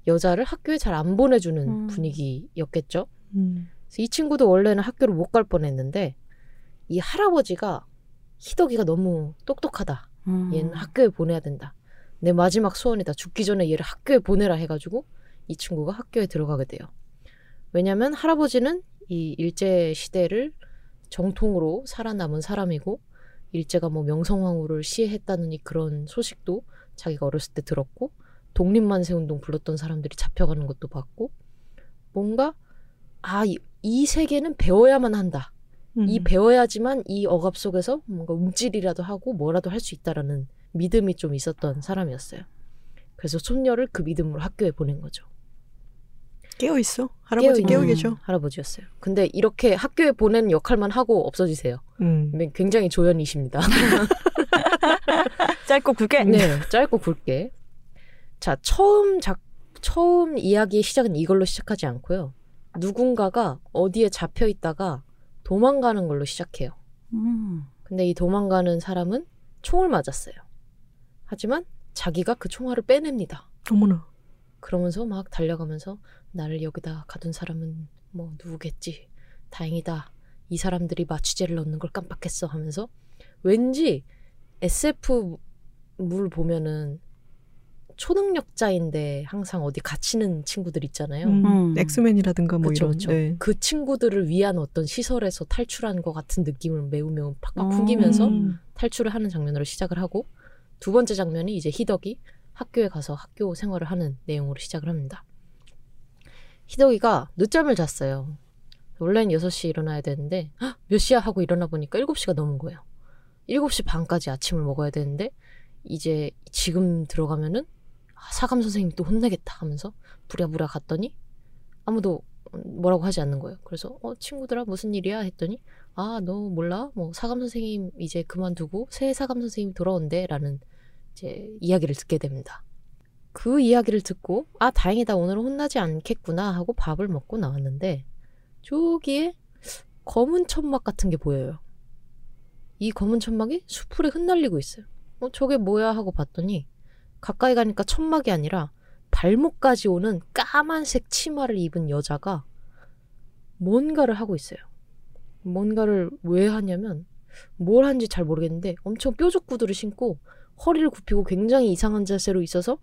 여자를 학교에 잘 안 보내주는 음. 분위기였겠죠. 음. 그래서 이 친구도 원래는 학교를 못 갈 뻔했는데 이 할아버지가 희덕이가 너무 똑똑하다. 음. 얘는 학교에 보내야 된다. 내 마지막 소원이다. 죽기 전에 얘를 학교에 보내라 해가지고 이 친구가 학교에 들어가게 돼요. 왜냐하면 할아버지는 이 일제 시대를 정통으로 살아남은 사람이고 일제가 뭐 명성황후를 시해했다는 이 그런 소식도 자기가 어렸을 때 들었고 독립만세 운동 불렀던 사람들이 잡혀가는 것도 봤고 뭔가 아이 세계는 배워야만 한다. 음. 이 배워야지만 이 억압 속에서 뭔가 움찔이라도 하고 뭐라도 할 수 있다라는 믿음이 좀 있었던 사람이었어요. 그래서 손녀를 그 믿음으로 학교에 보낸 거죠. 깨어 있어. 할아버지 깨어 깨어있는 계셔. 할아버지였어요. 근데 이렇게 학교에 보내는 역할만 하고 없어지세요. 음. 굉장히 조연이십니다. <laughs> 짧고 굵게. 네, 짧고 굵게. 자, 처음 작 처음 이야기의 시작은 이걸로 시작하지 않고요. 누군가가 어디에 잡혀 있다가 도망가는 걸로 시작해요. 음. 근데 이 도망가는 사람은 총을 맞았어요. 하지만 자기가 그 총알을 빼냅니다. 어머나. 그러면서 막 달려가면서 나를 여기다 가둔 사람은 뭐 누구겠지. 다행이다. 이 사람들이 마취제를 넣는 걸 깜빡했어 하면서 왠지 SF물 보면은 초능력자인데 항상 어디 갇히는 친구들 있잖아요. 음. 음. 엑스맨이라든가 뭐 그쵸, 이런. 그쵸. 네. 그 친구들을 위한 어떤 시설에서 탈출한 것 같은 느낌을 매우 매우 팍팍 음. 풍기면서 음. 탈출을 하는 장면으로 시작을 하고 두 번째 장면이 이제 희덕이 학교에 가서 학교 생활을 하는 내용으로 시작을 합니다. 희덕이가 늦잠을 잤어요. 원래는 6시에 일어나야 되는데 헉, 몇 시야 하고 일어나 보니까 7시가 넘은 거예요. 7시 반까지 아침을 먹어야 되는데 이제 지금 들어가면은 아, 사감 선생님이 또 혼내겠다 하면서 부랴부랴 갔더니 아무도 뭐라고 하지 않는 거예요. 그래서 어 친구들아 무슨 일이야 했더니 아 너 몰라 뭐 사감 선생님 이제 그만두고 새 사감 선생님 돌아온대라는 이제 이야기를 듣게 됩니다. 그 이야기를 듣고 아 다행이다 오늘은 혼나지 않겠구나 하고 밥을 먹고 나왔는데 저기에 검은 천막 같은 게 보여요. 이 검은 천막이 수풀에 흩날리고 있어요. 어 저게 뭐야 하고 봤더니 가까이 가니까 천막이 아니라 발목까지 오는 까만색 치마를 입은 여자가 뭔가를 하고 있어요. 뭔가를 왜 하냐면 뭘 하는지 잘 모르겠는데 엄청 뾰족 구두를 신고 허리를 굽히고 굉장히 이상한 자세로 있어서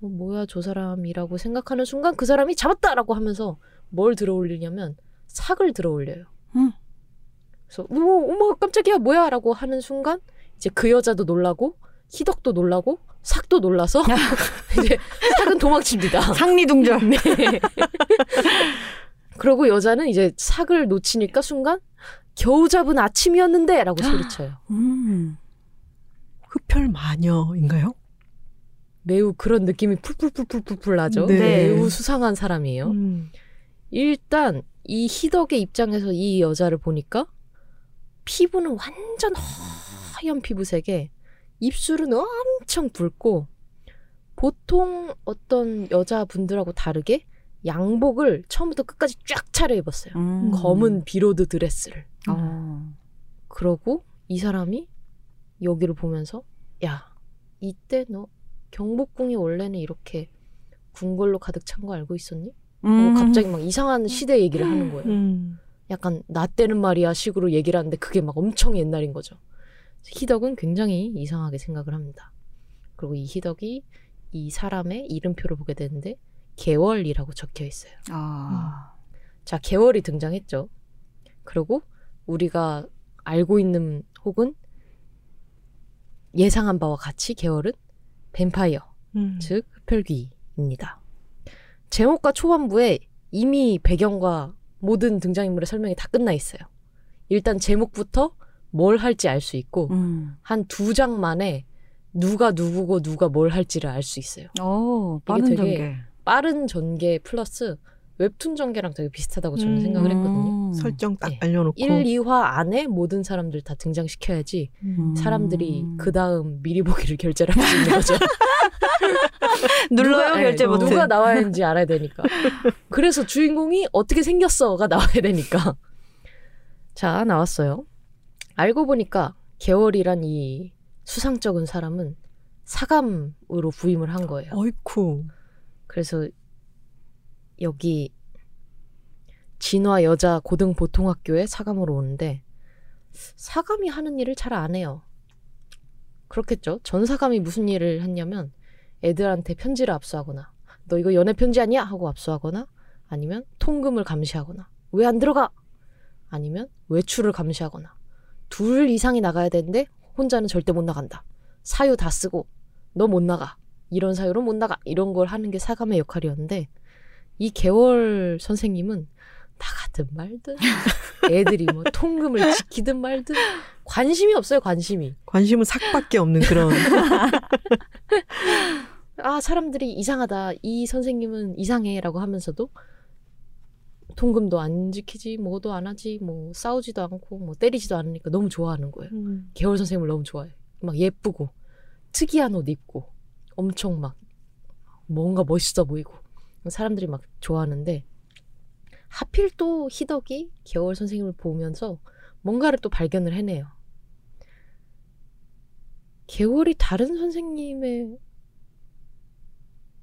어, 뭐야 저 사람이라고 생각하는 순간 그 사람이 잡았다라고 하면서 뭘 들어올리냐면 삭을 들어올려요. 음. 그래서 어머 어머 깜짝이야 뭐야라고 하는 순간 이제 그 여자도 놀라고 희덕도 놀라고 삭도 놀라서 <laughs> 이제 삭은 도망칩니다. <laughs> 상리둥절. 네. 그러고 여자는 이제 삭을 놓치니까 순간 겨우 잡은 아침이었는데라고 소리쳐요. 음. 흡혈 마녀인가요? 매우 그런 느낌이 풀풀풀풀풀풀 나죠. 네. 매우 수상한 사람이에요. 음. 일단 이 희덕의 입장에서 이 여자를 보니까 피부는 완전 하얀 피부색에 입술은 엄청 붉고 보통 어떤 여자분들하고 다르게 양복을 처음부터 끝까지 쫙 차려 입었어요. 음. 검은 비로드 드레스를. 어. 그러고 이 사람이 여기를 보면서 야 이때 너 경복궁이 원래는 이렇게 궁궐로 가득 찬 거 알고 있었니? 음. 갑자기 막 이상한 시대 얘기를 하는 거예요. 음. 약간 나 때는 말이야 식으로 얘기를 하는데 그게 막 엄청 옛날인 거죠. 희덕은 굉장히 이상하게 생각을 합니다. 그리고 이 희덕이 이 사람의 이름표를 보게 되는데 개월이라고 적혀 있어요. 아. 자, 개월이 등장했죠. 그리고 우리가 알고 있는 혹은 예상한 바와 같이 계열은 뱀파이어, 음. 즉 흡혈귀입니다. 제목과 초반부에 이미 배경과 모든 등장인물의 설명이 다 끝나 있어요. 일단 제목부터 뭘 할지 알 수 있고 음. 한두 장 만에 누가 누구고 누가 뭘 할지를 알 수 있어요. 오, 빠른 되게 전개. 빠른 전개 플러스 웹툰 전개랑 되게 비슷하다고 저는 음. 생각을 했거든요. 설정 딱 네. 알려놓고 1, 2화 안에 모든 사람들 다 등장시켜야지 음. 사람들이 그 다음 미리 보기를 결제를 할 수 있는 거죠. <laughs> 눌러요 누가- 결제 네, 버튼. 누가 나와야 하는지 알아야 되니까. 그래서 주인공이 어떻게 생겼어가 나와야 되니까. 자, 나왔어요. 알고 보니까 개월이란 이 수상쩍은 사람은 사감으로 부임을 한 거예요. 어이쿠 그래서 여기 진화 여자 고등 보통학교에 사감으로 오는데 사감이 하는 일을 잘 안 해요. 그렇겠죠. 전 사감이 무슨 일을 했냐면 애들한테 편지를 압수하거나 너 이거 연애 편지 아니야 하고 압수하거나 아니면 통금을 감시하거나 왜 안 들어가 아니면 외출을 감시하거나 둘 이상이 나가야 되는데 혼자는 절대 못 나간다. 사유 다 쓰고 너 못 나가. 이런 사유로 못 나가. 이런 걸 하는 게 사감의 역할이었는데 이 개월 선생님은 나가든 말든 <laughs> 애들이 뭐 통금을 지키든 말든 관심이 없어요. 관심이. 관심은 삭밖에 없는 그런 <laughs> 아 사람들이 이상하다. 이 선생님은 이상해라고 하면서도 통금도 안 지키지, 뭐도 안 하지, 뭐 싸우지도 않고 뭐 때리지도 않으니까 너무 좋아하는 거예요. 개월 선생님을 너무 좋아해. 막 예쁘고 특이한 옷 입고 엄청 막 뭔가 멋있어 보이고 사람들이 막 좋아하는데 하필 또 희덕이 개월 선생님을 보면서 뭔가를 또 발견을 해내요. 개월이 다른 선생님의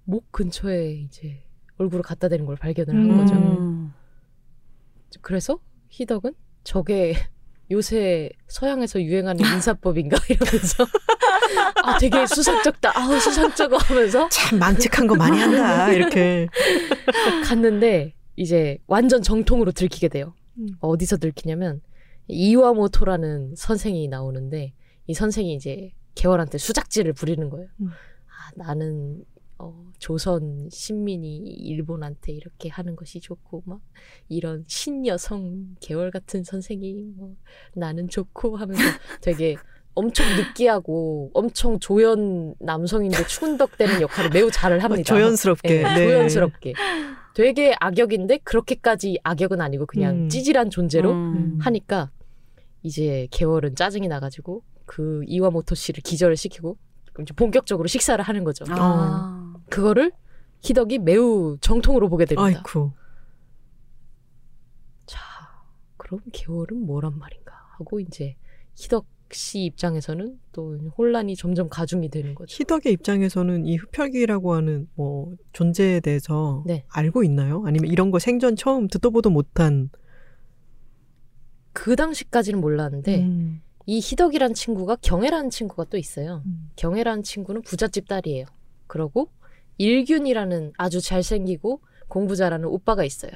목 근처에 이제 얼굴을 갖다 대는 걸 발견을 한 음. 거죠. 음. 그래서 희덕은 저게 요새 서양에서 유행하는 인사법인가 <laughs> 이러면서 아 되게 수상쩍다 아우 수상쩍어 하면서 참 망측한 거 많이 한다 이렇게 갔는데 이제 완전 정통으로 들키게 돼요. 음. 어디서 들키냐면 이와모토라는 선생이 나오는데 이 선생이 이제 개월한테 수작질을 부리는 거예요. 음. 아, 나는 어, 조선 신민이 일본한테 이렇게 하는 것이 좋고 막 이런 신여성 개월 같은 선생이 뭐 나는 좋고 하면서 되게 엄청 느끼하고 엄청 조연 남성인데 추근덕대는 역할을 매우 잘을 합니다. 조연스럽게 네, 네. 조연스럽게. 되게 악역인데 그렇게까지 악역은 아니고 그냥 음. 찌질한 존재로 음. 하니까 이제 개월은 짜증이 나가지고 그 이와모토 씨를 기절을 시키고 본격적으로 식사를 하는 거죠. 아. 그거를 희덕이 매우 정통으로 보게 됩니다. 아이쿠 자, 그럼 개월은 뭐란 말인가 하고 이제 희덕 씨 입장에서는 또 혼란이 점점 가중이 되는 거죠. 희덕의 입장에서는 이 흡혈귀라고 하는 뭐 존재에 대해서 네. 알고 있나요? 아니면 이런 거 생전 처음 듣도 보도 못한 그 당시까지는 몰랐는데 음. 이 희덕이란 친구가 경애라는 친구가 또 있어요. 음. 경애라는 친구는 부잣집 딸이에요. 그러고 일균이라는 아주 잘생기고 공부 잘하는 오빠가 있어요.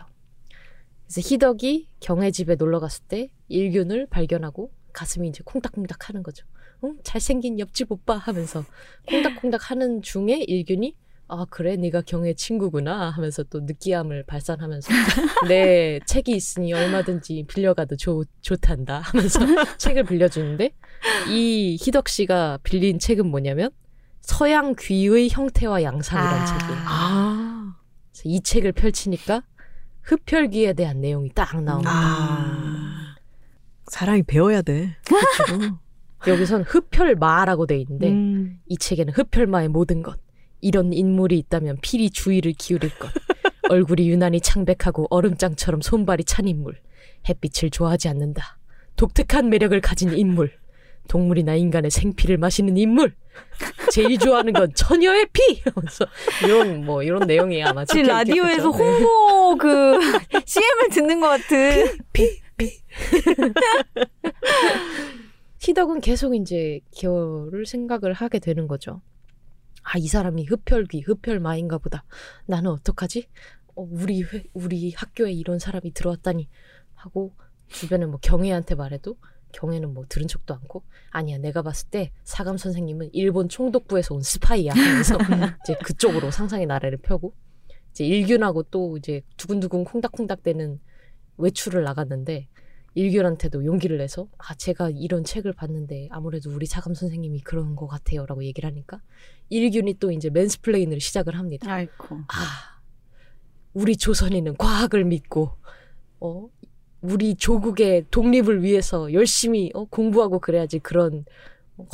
그래서 희덕이 경애 집에 놀러 갔을 때 일균을 발견하고 가슴이 이제 콩닥콩닥 하는 거죠. 응? 잘생긴 옆집 오빠 하면서 콩닥콩닥 하는 중에 일균이 아 그래 네가 경애 친구구나 하면서 또 느끼함을 발산하면서 내 <laughs> 책이 있으니 얼마든지 빌려가도 좋, 좋단다 하면서 <laughs> 책을 빌려주는데 이 희덕 씨가 빌린 책은 뭐냐면 서양 귀의 형태와 양상이라는 아. 책이에요. 아. 이 책을 펼치니까 흡혈귀에 대한 내용이 딱 나옵니다. 아. 사람이 배워야 돼. <laughs> 여기선 흡혈마라고 돼 있는데 음. 이 책에는 흡혈마의 모든 것 이런 인물이 있다면 필히 주의를 기울일 것 <laughs> 얼굴이 유난히 창백하고 얼음장처럼 손발이 찬 인물 햇빛을 좋아하지 않는다 독특한 매력을 가진 인물 동물이나 인간의 생피를 마시는 인물 제일 좋아하는 건 처녀의 피 하면서 이런 뭐 이런 내용이 아마 지금 라디오에서. 네. 홍보 그 <laughs> CM을 듣는 것 같은. 희덕은 <laughs> 계속 이제 개월을 생각을 하게 되는 거죠. 아, 이 사람이 흡혈귀, 흡혈마인가 보다. 나는 어떡하지? 어, 우리, 회, 우리 학교에 이런 사람이 들어왔다니. 하고 주변에 뭐 경혜한테 말해도 경혜는 뭐 들은 척도 않고 아니야 내가 봤을 때 사감 선생님은 일본 총독부에서 온 스파이야 하면서 <laughs> 이제 그쪽으로 상상의 나래를 펴고 이제 일균하고 또 이제 두근두근 콩닥콩닥 대는 외출을 나갔는데 일균한테도 용기를 내서 아 제가 이런 책을 봤는데 아무래도 우리 사감 선생님이 그런 것 같아요라고 얘기를 하니까 일균이 또 이제 맨스플레인을 시작을 합니다. 아이고. 아, 우리 조선인은 과학을 믿고, 어, 우리 조국의 독립을 위해서 열심히 어, 공부하고 그래야지 그런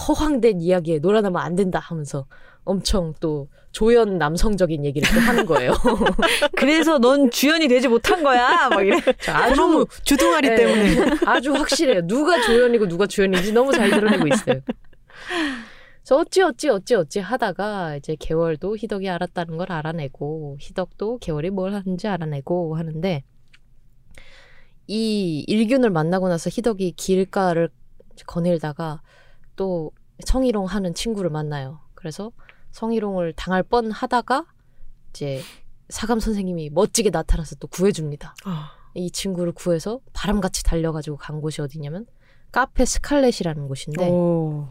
허황된 이야기에 놀아나면 안 된다 하면서 엄청 또 조연 남성적인 얘기를 또 하는 거예요. <laughs> 그래서 넌 주연이 되지 못한 거야. 막 이래. 아주 너무 주둥아리 네, 때문에. 아주 확실해요. 누가 조연이고 누가 주연인지 너무 잘 드러내고 있어요. 그래서 어찌 어찌 어찌 어찌 하다가 이제 개월도 희덕이 알았다는 걸 알아내고 희덕도 개월이 뭘 하는지 알아내고 하는데 이 일균을 만나고 나서 희덕이 길가를 거닐다가 또 성희롱 하는 친구를 만나요. 그래서 성희롱을 당할 뻔 하다가 이제 사감 선생님이 멋지게 나타나서 또 구해줍니다. 아, 이 친구를 구해서 바람같이 달려가지고 간 곳이 어디냐면 카페 스칼렛이라는 곳인데 오.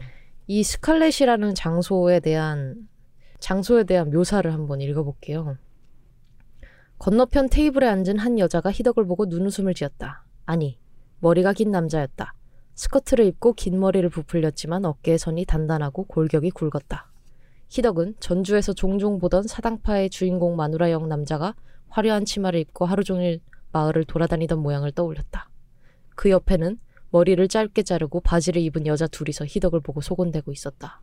이 스칼렛이라는 장소에 대한 장소에 대한 묘사를 한번 읽어볼게요. 건너편 테이블에 앉은 한 여자가 희덕을 보고 눈웃음을 지었다. 아니, 머리가 긴 남자였다. 스커트를 입고 긴 머리를 부풀렸지만 어깨의 선이 단단하고 골격이 굵었다. 희덕은 전주에서 종종 보던 사당패의 주인공 마누라형 남자가 화려한 치마를 입고 하루 종일 마을을 돌아다니던 모양을 떠올렸다. 그 옆에는 머리를 짧게 자르고 바지를 입은 여자 둘이서 희덕을 보고 소곤대고 있었다.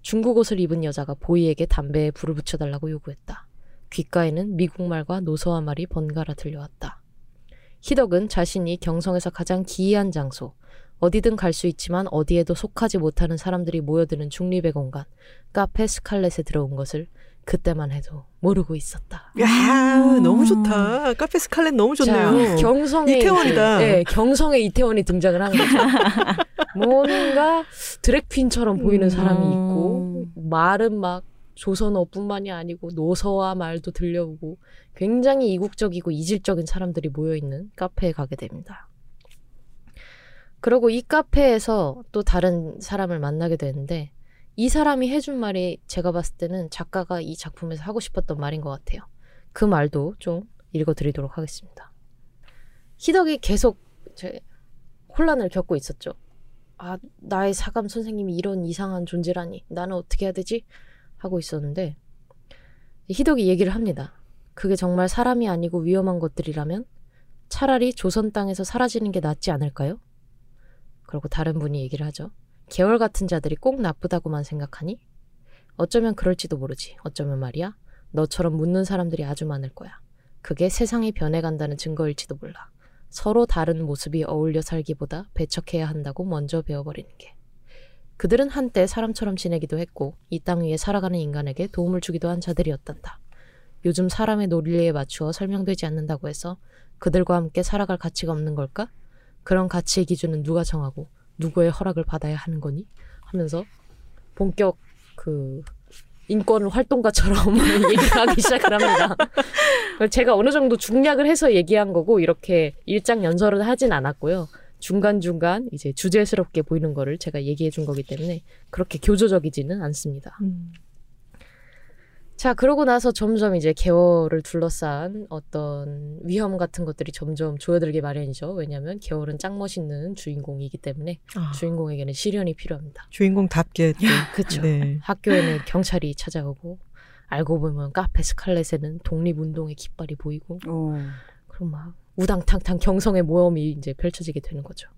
중국 옷을 입은 여자가 보이에게 담배에 불을 붙여달라고 요구했다. 귓가에는 미국말과 노서한 말이 번갈아 들려왔다. 희덕은 자신이 경성에서 가장 기이한 장소, 어디든 갈 수 있지만 어디에도 속하지 못하는 사람들이 모여드는 중립의 공간, 카페 스칼렛에 들어온 것을 그때만 해도 모르고 있었다. 야, 너무 좋다. 카페 스칼렛 너무 좋네요. 자, 경성의 이태원이다. 네, 경성의 이태원이 등장을 하는 거죠. 뭔가 드래퀸처럼 보이는 사람이 있고 말은 막 조선어뿐만이 아니고 노서와 말도 들려오고 굉장히 이국적이고 이질적인 사람들이 모여 있는 카페에 가게 됩니다. 그리고 이 카페에서 또 다른 사람을 만나게 되는데 이 사람이 해준 말이 제가 봤을 때는 작가가 이 작품에서 하고 싶었던 말인 것 같아요. 그 말도 좀 읽어드리도록 하겠습니다. 희덕이 계속 제 혼란을 겪고 있었죠. 아, 나의 사감 선생님이 이런 이상한 존재라니. 나는 어떻게 해야 되지? 하고 있었는데, 희덕이 얘기를 합니다. 그게 정말 사람이 아니고 위험한 것들이라면 차라리 조선 땅에서 사라지는 게 낫지 않을까요? 그리고 다른 분이 얘기를 하죠. 개월 같은 자들이 꼭 나쁘다고만 생각하니? 어쩌면 그럴지도 모르지. 어쩌면 말이야. 너처럼 묻는 사람들이 아주 많을 거야. 그게 세상이 변해간다는 증거일지도 몰라. 서로 다른 모습이 어울려 살기보다 배척해야 한다고 먼저 배워버리는 게. 그들은 한때 사람처럼 지내기도 했고 이 땅 위에 살아가는 인간에게 도움을 주기도 한 자들이었단다. 요즘 사람의 논리에 맞추어 설명되지 않는다고 해서 그들과 함께 살아갈 가치가 없는 걸까? 그런 가치의 기준은 누가 정하고 누구의 허락을 받아야 하는 거니? 하면서 본격 그 인권 활동가처럼 <laughs> 얘기를 하기 시작을 합니다. 제가 어느 정도 중략을 해서 얘기한 거고 이렇게 일장 연설을 하진 않았고요. 중간중간 이제 주제스럽게 보이는 거를 제가 얘기해 준 거기 때문에 그렇게 교조적이지는 않습니다. 음. 자, 그러고 나서 점점 이제 개월을 둘러싼 어떤 위험 같은 것들이 점점 조여들게 마련이죠. 왜냐하면 개월은 짱 멋있는 주인공이기 때문에 아, 주인공에게는 시련이 필요합니다. 주인공답게 또. <laughs> 그렇죠. 네. 학교에는 경찰이 찾아오고 알고 보면 카페 스칼렛에는 독립운동의 깃발이 보이고 오. 그럼 막 우당탕탕 경성의 모험이 이제 펼쳐지게 되는 거죠.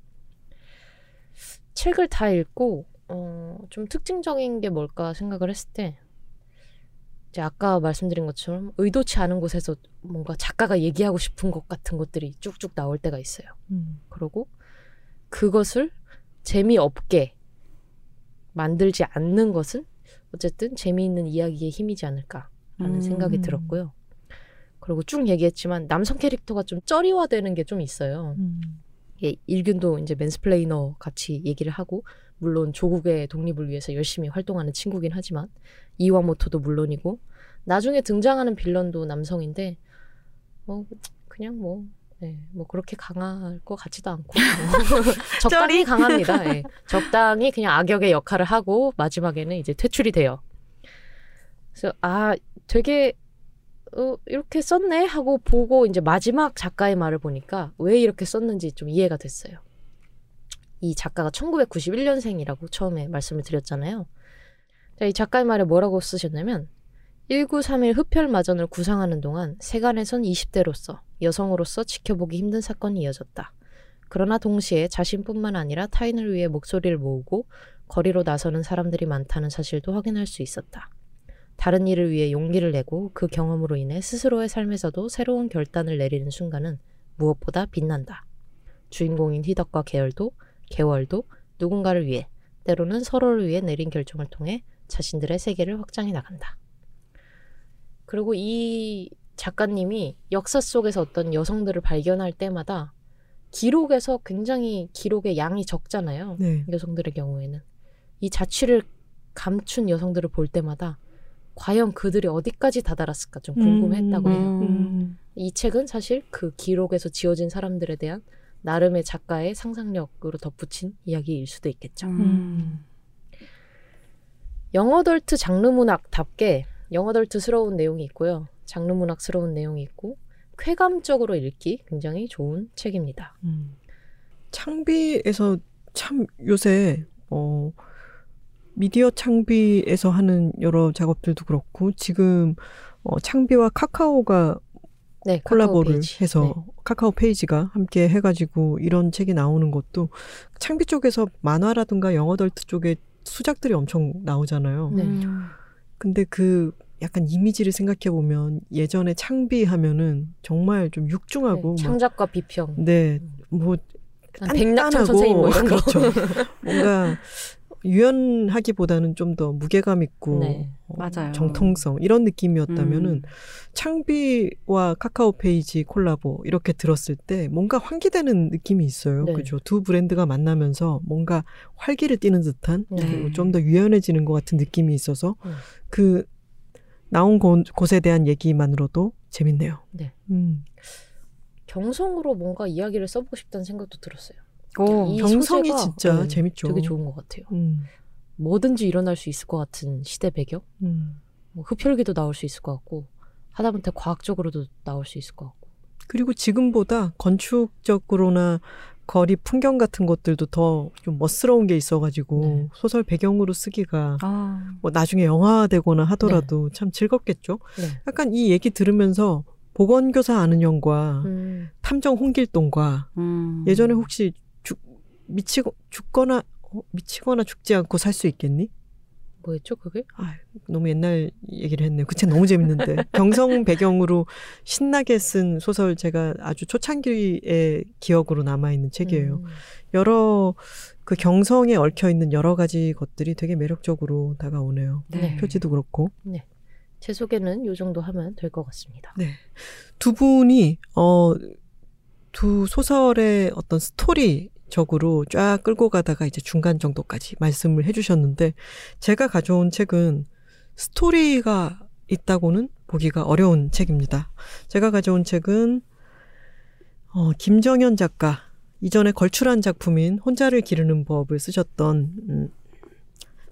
책을 다 읽고 어, 좀 특징적인 게 뭘까 생각을 했을 때 이제 아까 말씀드린 것처럼 의도치 않은 곳에서 뭔가 작가가 얘기하고 싶은 것 같은 것들이 쭉쭉 나올 때가 있어요. 음. 그리고 그것을 재미없게 만들지 않는 것은 어쨌든 재미있는 이야기의 힘이지 않을까라는 음. 생각이 들었고요. 그리고 쭉 얘기했지만 남성 캐릭터가 좀 쩌리화되는 게 좀 있어요. 음. 예, 일균도 이제 맨스플레이너 같이 얘기를 하고 물론 조국의 독립을 위해서 열심히 활동하는 친구긴 하지만 이와모토도 물론이고 나중에 등장하는 빌런도 남성인데 어 그냥 뭐 네, 뭐 그렇게 강할 것 같지도 않고 <laughs> 적당히 강합니다. 예. 적당히 그냥 악역의 역할을 하고 마지막에는 이제 퇴출이 돼요. 그래서 아 되게 어, 이렇게 썼네 하고 보고 이제 마지막 작가의 말을 보니까 왜 이렇게 썼는지 좀 이해가 됐어요. 이 작가가 1991년생이라고 처음에 말씀을 드렸잖아요. 자, 이 작가의 말에 뭐라고 쓰셨냐면 1931 흡혈마전을 구상하는 동안 세간에선 20대로서 여성으로서 지켜보기 힘든 사건이 이어졌다. 그러나 동시에 자신뿐만 아니라 타인을 위해 목소리를 모으고 거리로 나서는 사람들이 많다는 사실도 확인할 수 있었다. 다른 일을 위해 용기를 내고 그 경험으로 인해 스스로의 삶에서도 새로운 결단을 내리는 순간은 무엇보다 빛난다. 주인공인 희덕과 계열도, 계월도 누군가를 위해, 때로는 서로를 위해 내린 결정을 통해 자신들의 세계를 확장해 나간다. 그리고 이 작가님이 역사 속에서 어떤 여성들을 발견할 때마다 기록에서 굉장히 기록의 양이 적잖아요. 네. 여성들의 경우에는. 이 자취를 감춘 여성들을 볼 때마다 과연 그들이 어디까지 다다랐을까 좀 궁금했다고 해요. 음. 이 책은 사실 그 기록에서 지어진 사람들에 대한 나름의 작가의 상상력으로 덧붙인 이야기일 수도 있겠죠. 음. 영어덜트 장르 문학답게 영어덜트스러운 내용이 있고요. 장르 문학스러운 내용이 있고 쾌감적으로 읽기 굉장히 좋은 책입니다. 음. 창비에서 참 요새 어 미디어 창비에서 하는 여러 작업들도 그렇고 지금 어 창비와 카카오가 네, 콜라보를 카카오. 해서 네. 카카오 페이지가 함께 해가지고 이런 책이 나오는 것도 창비 쪽에서 만화라든가 영어덜트 쪽에 수작들이 엄청 나오잖아요. 네. 근데 그 약간 이미지를 생각해 보면 예전에 창비 하면은 정말 좀 육중하고 네, 막 창작과 비평. 네, 뭐난 백낙천 선생님 뭐 이런 거. <laughs> 그렇죠. <laughs> 뭔가 유연하기보다는 좀 더 무게감 있고 네, 어, 맞아요. 정통성 이런 느낌이었다면은 음. 창비와 카카오 페이지 콜라보 이렇게 들었을 때 뭔가 환기되는 느낌이 있어요. 네. 그죠? 두 브랜드가 만나면서 뭔가 활기를 띠는 듯한 네. 그리고 좀 더 유연해지는 것 같은 느낌이 있어서 음. 그 나온 곳, 곳에 대한 얘기만으로도 재밌네요. 네. 음. 경성으로 뭔가 이야기를 써보고 싶다는 생각도 들었어요. 오, 이 경성이 소재가, 진짜 네, 재밌죠. 되게 좋은 것 같아요. 음, 뭐든지 일어날 수 있을 것 같은 시대 배경. 음. 뭐 흡혈귀도 나올 수 있을 것 같고 하다못해 과학적으로도 나올 수 있을 것 같고. 그리고 지금보다 건축적으로나 거리 풍경 같은 것들도 더 좀 멋스러운 게 있어가지고 네. 소설 배경으로 쓰기가 아, 뭐 나중에 영화되거나 하더라도 참 즐겁겠죠. 네. 약간 이 얘기 들으면서 보건교사 아는 형과 음, 탐정 홍길동과 음. 예전에 혹시 죽, 미치고 죽거나 어, 미치거나 죽지 않고 살 수 있겠니? 뭐였죠 그게? 아, 너무 옛날 얘기를 했네요. 그책 너무 재밌는데 <laughs> 경성 배경으로 신나게 쓴 소설 제가 아주 초창기의 기억으로 남아 있는 책이에요. 음, 여러 그 경성에 얽혀 있는 여러 가지 것들이 되게 매력적으로 다가오네요. 네. 표지도 그렇고 제 소개는 요 정도 하면 될 것 같습니다. 네. 두 분이 어 두 소설의 어떤 스토리 적으로 쫙 끌고 가다가 이제 중간 정도까지 말씀을 해주셨는데 제가 가져온 책은 스토리가 있다고는 보기가 어려운 책입니다. 제가 가져온 책은 어, 김정현 작가 이전에 걸출한 작품인 혼자를 기르는 법을 쓰셨던 음,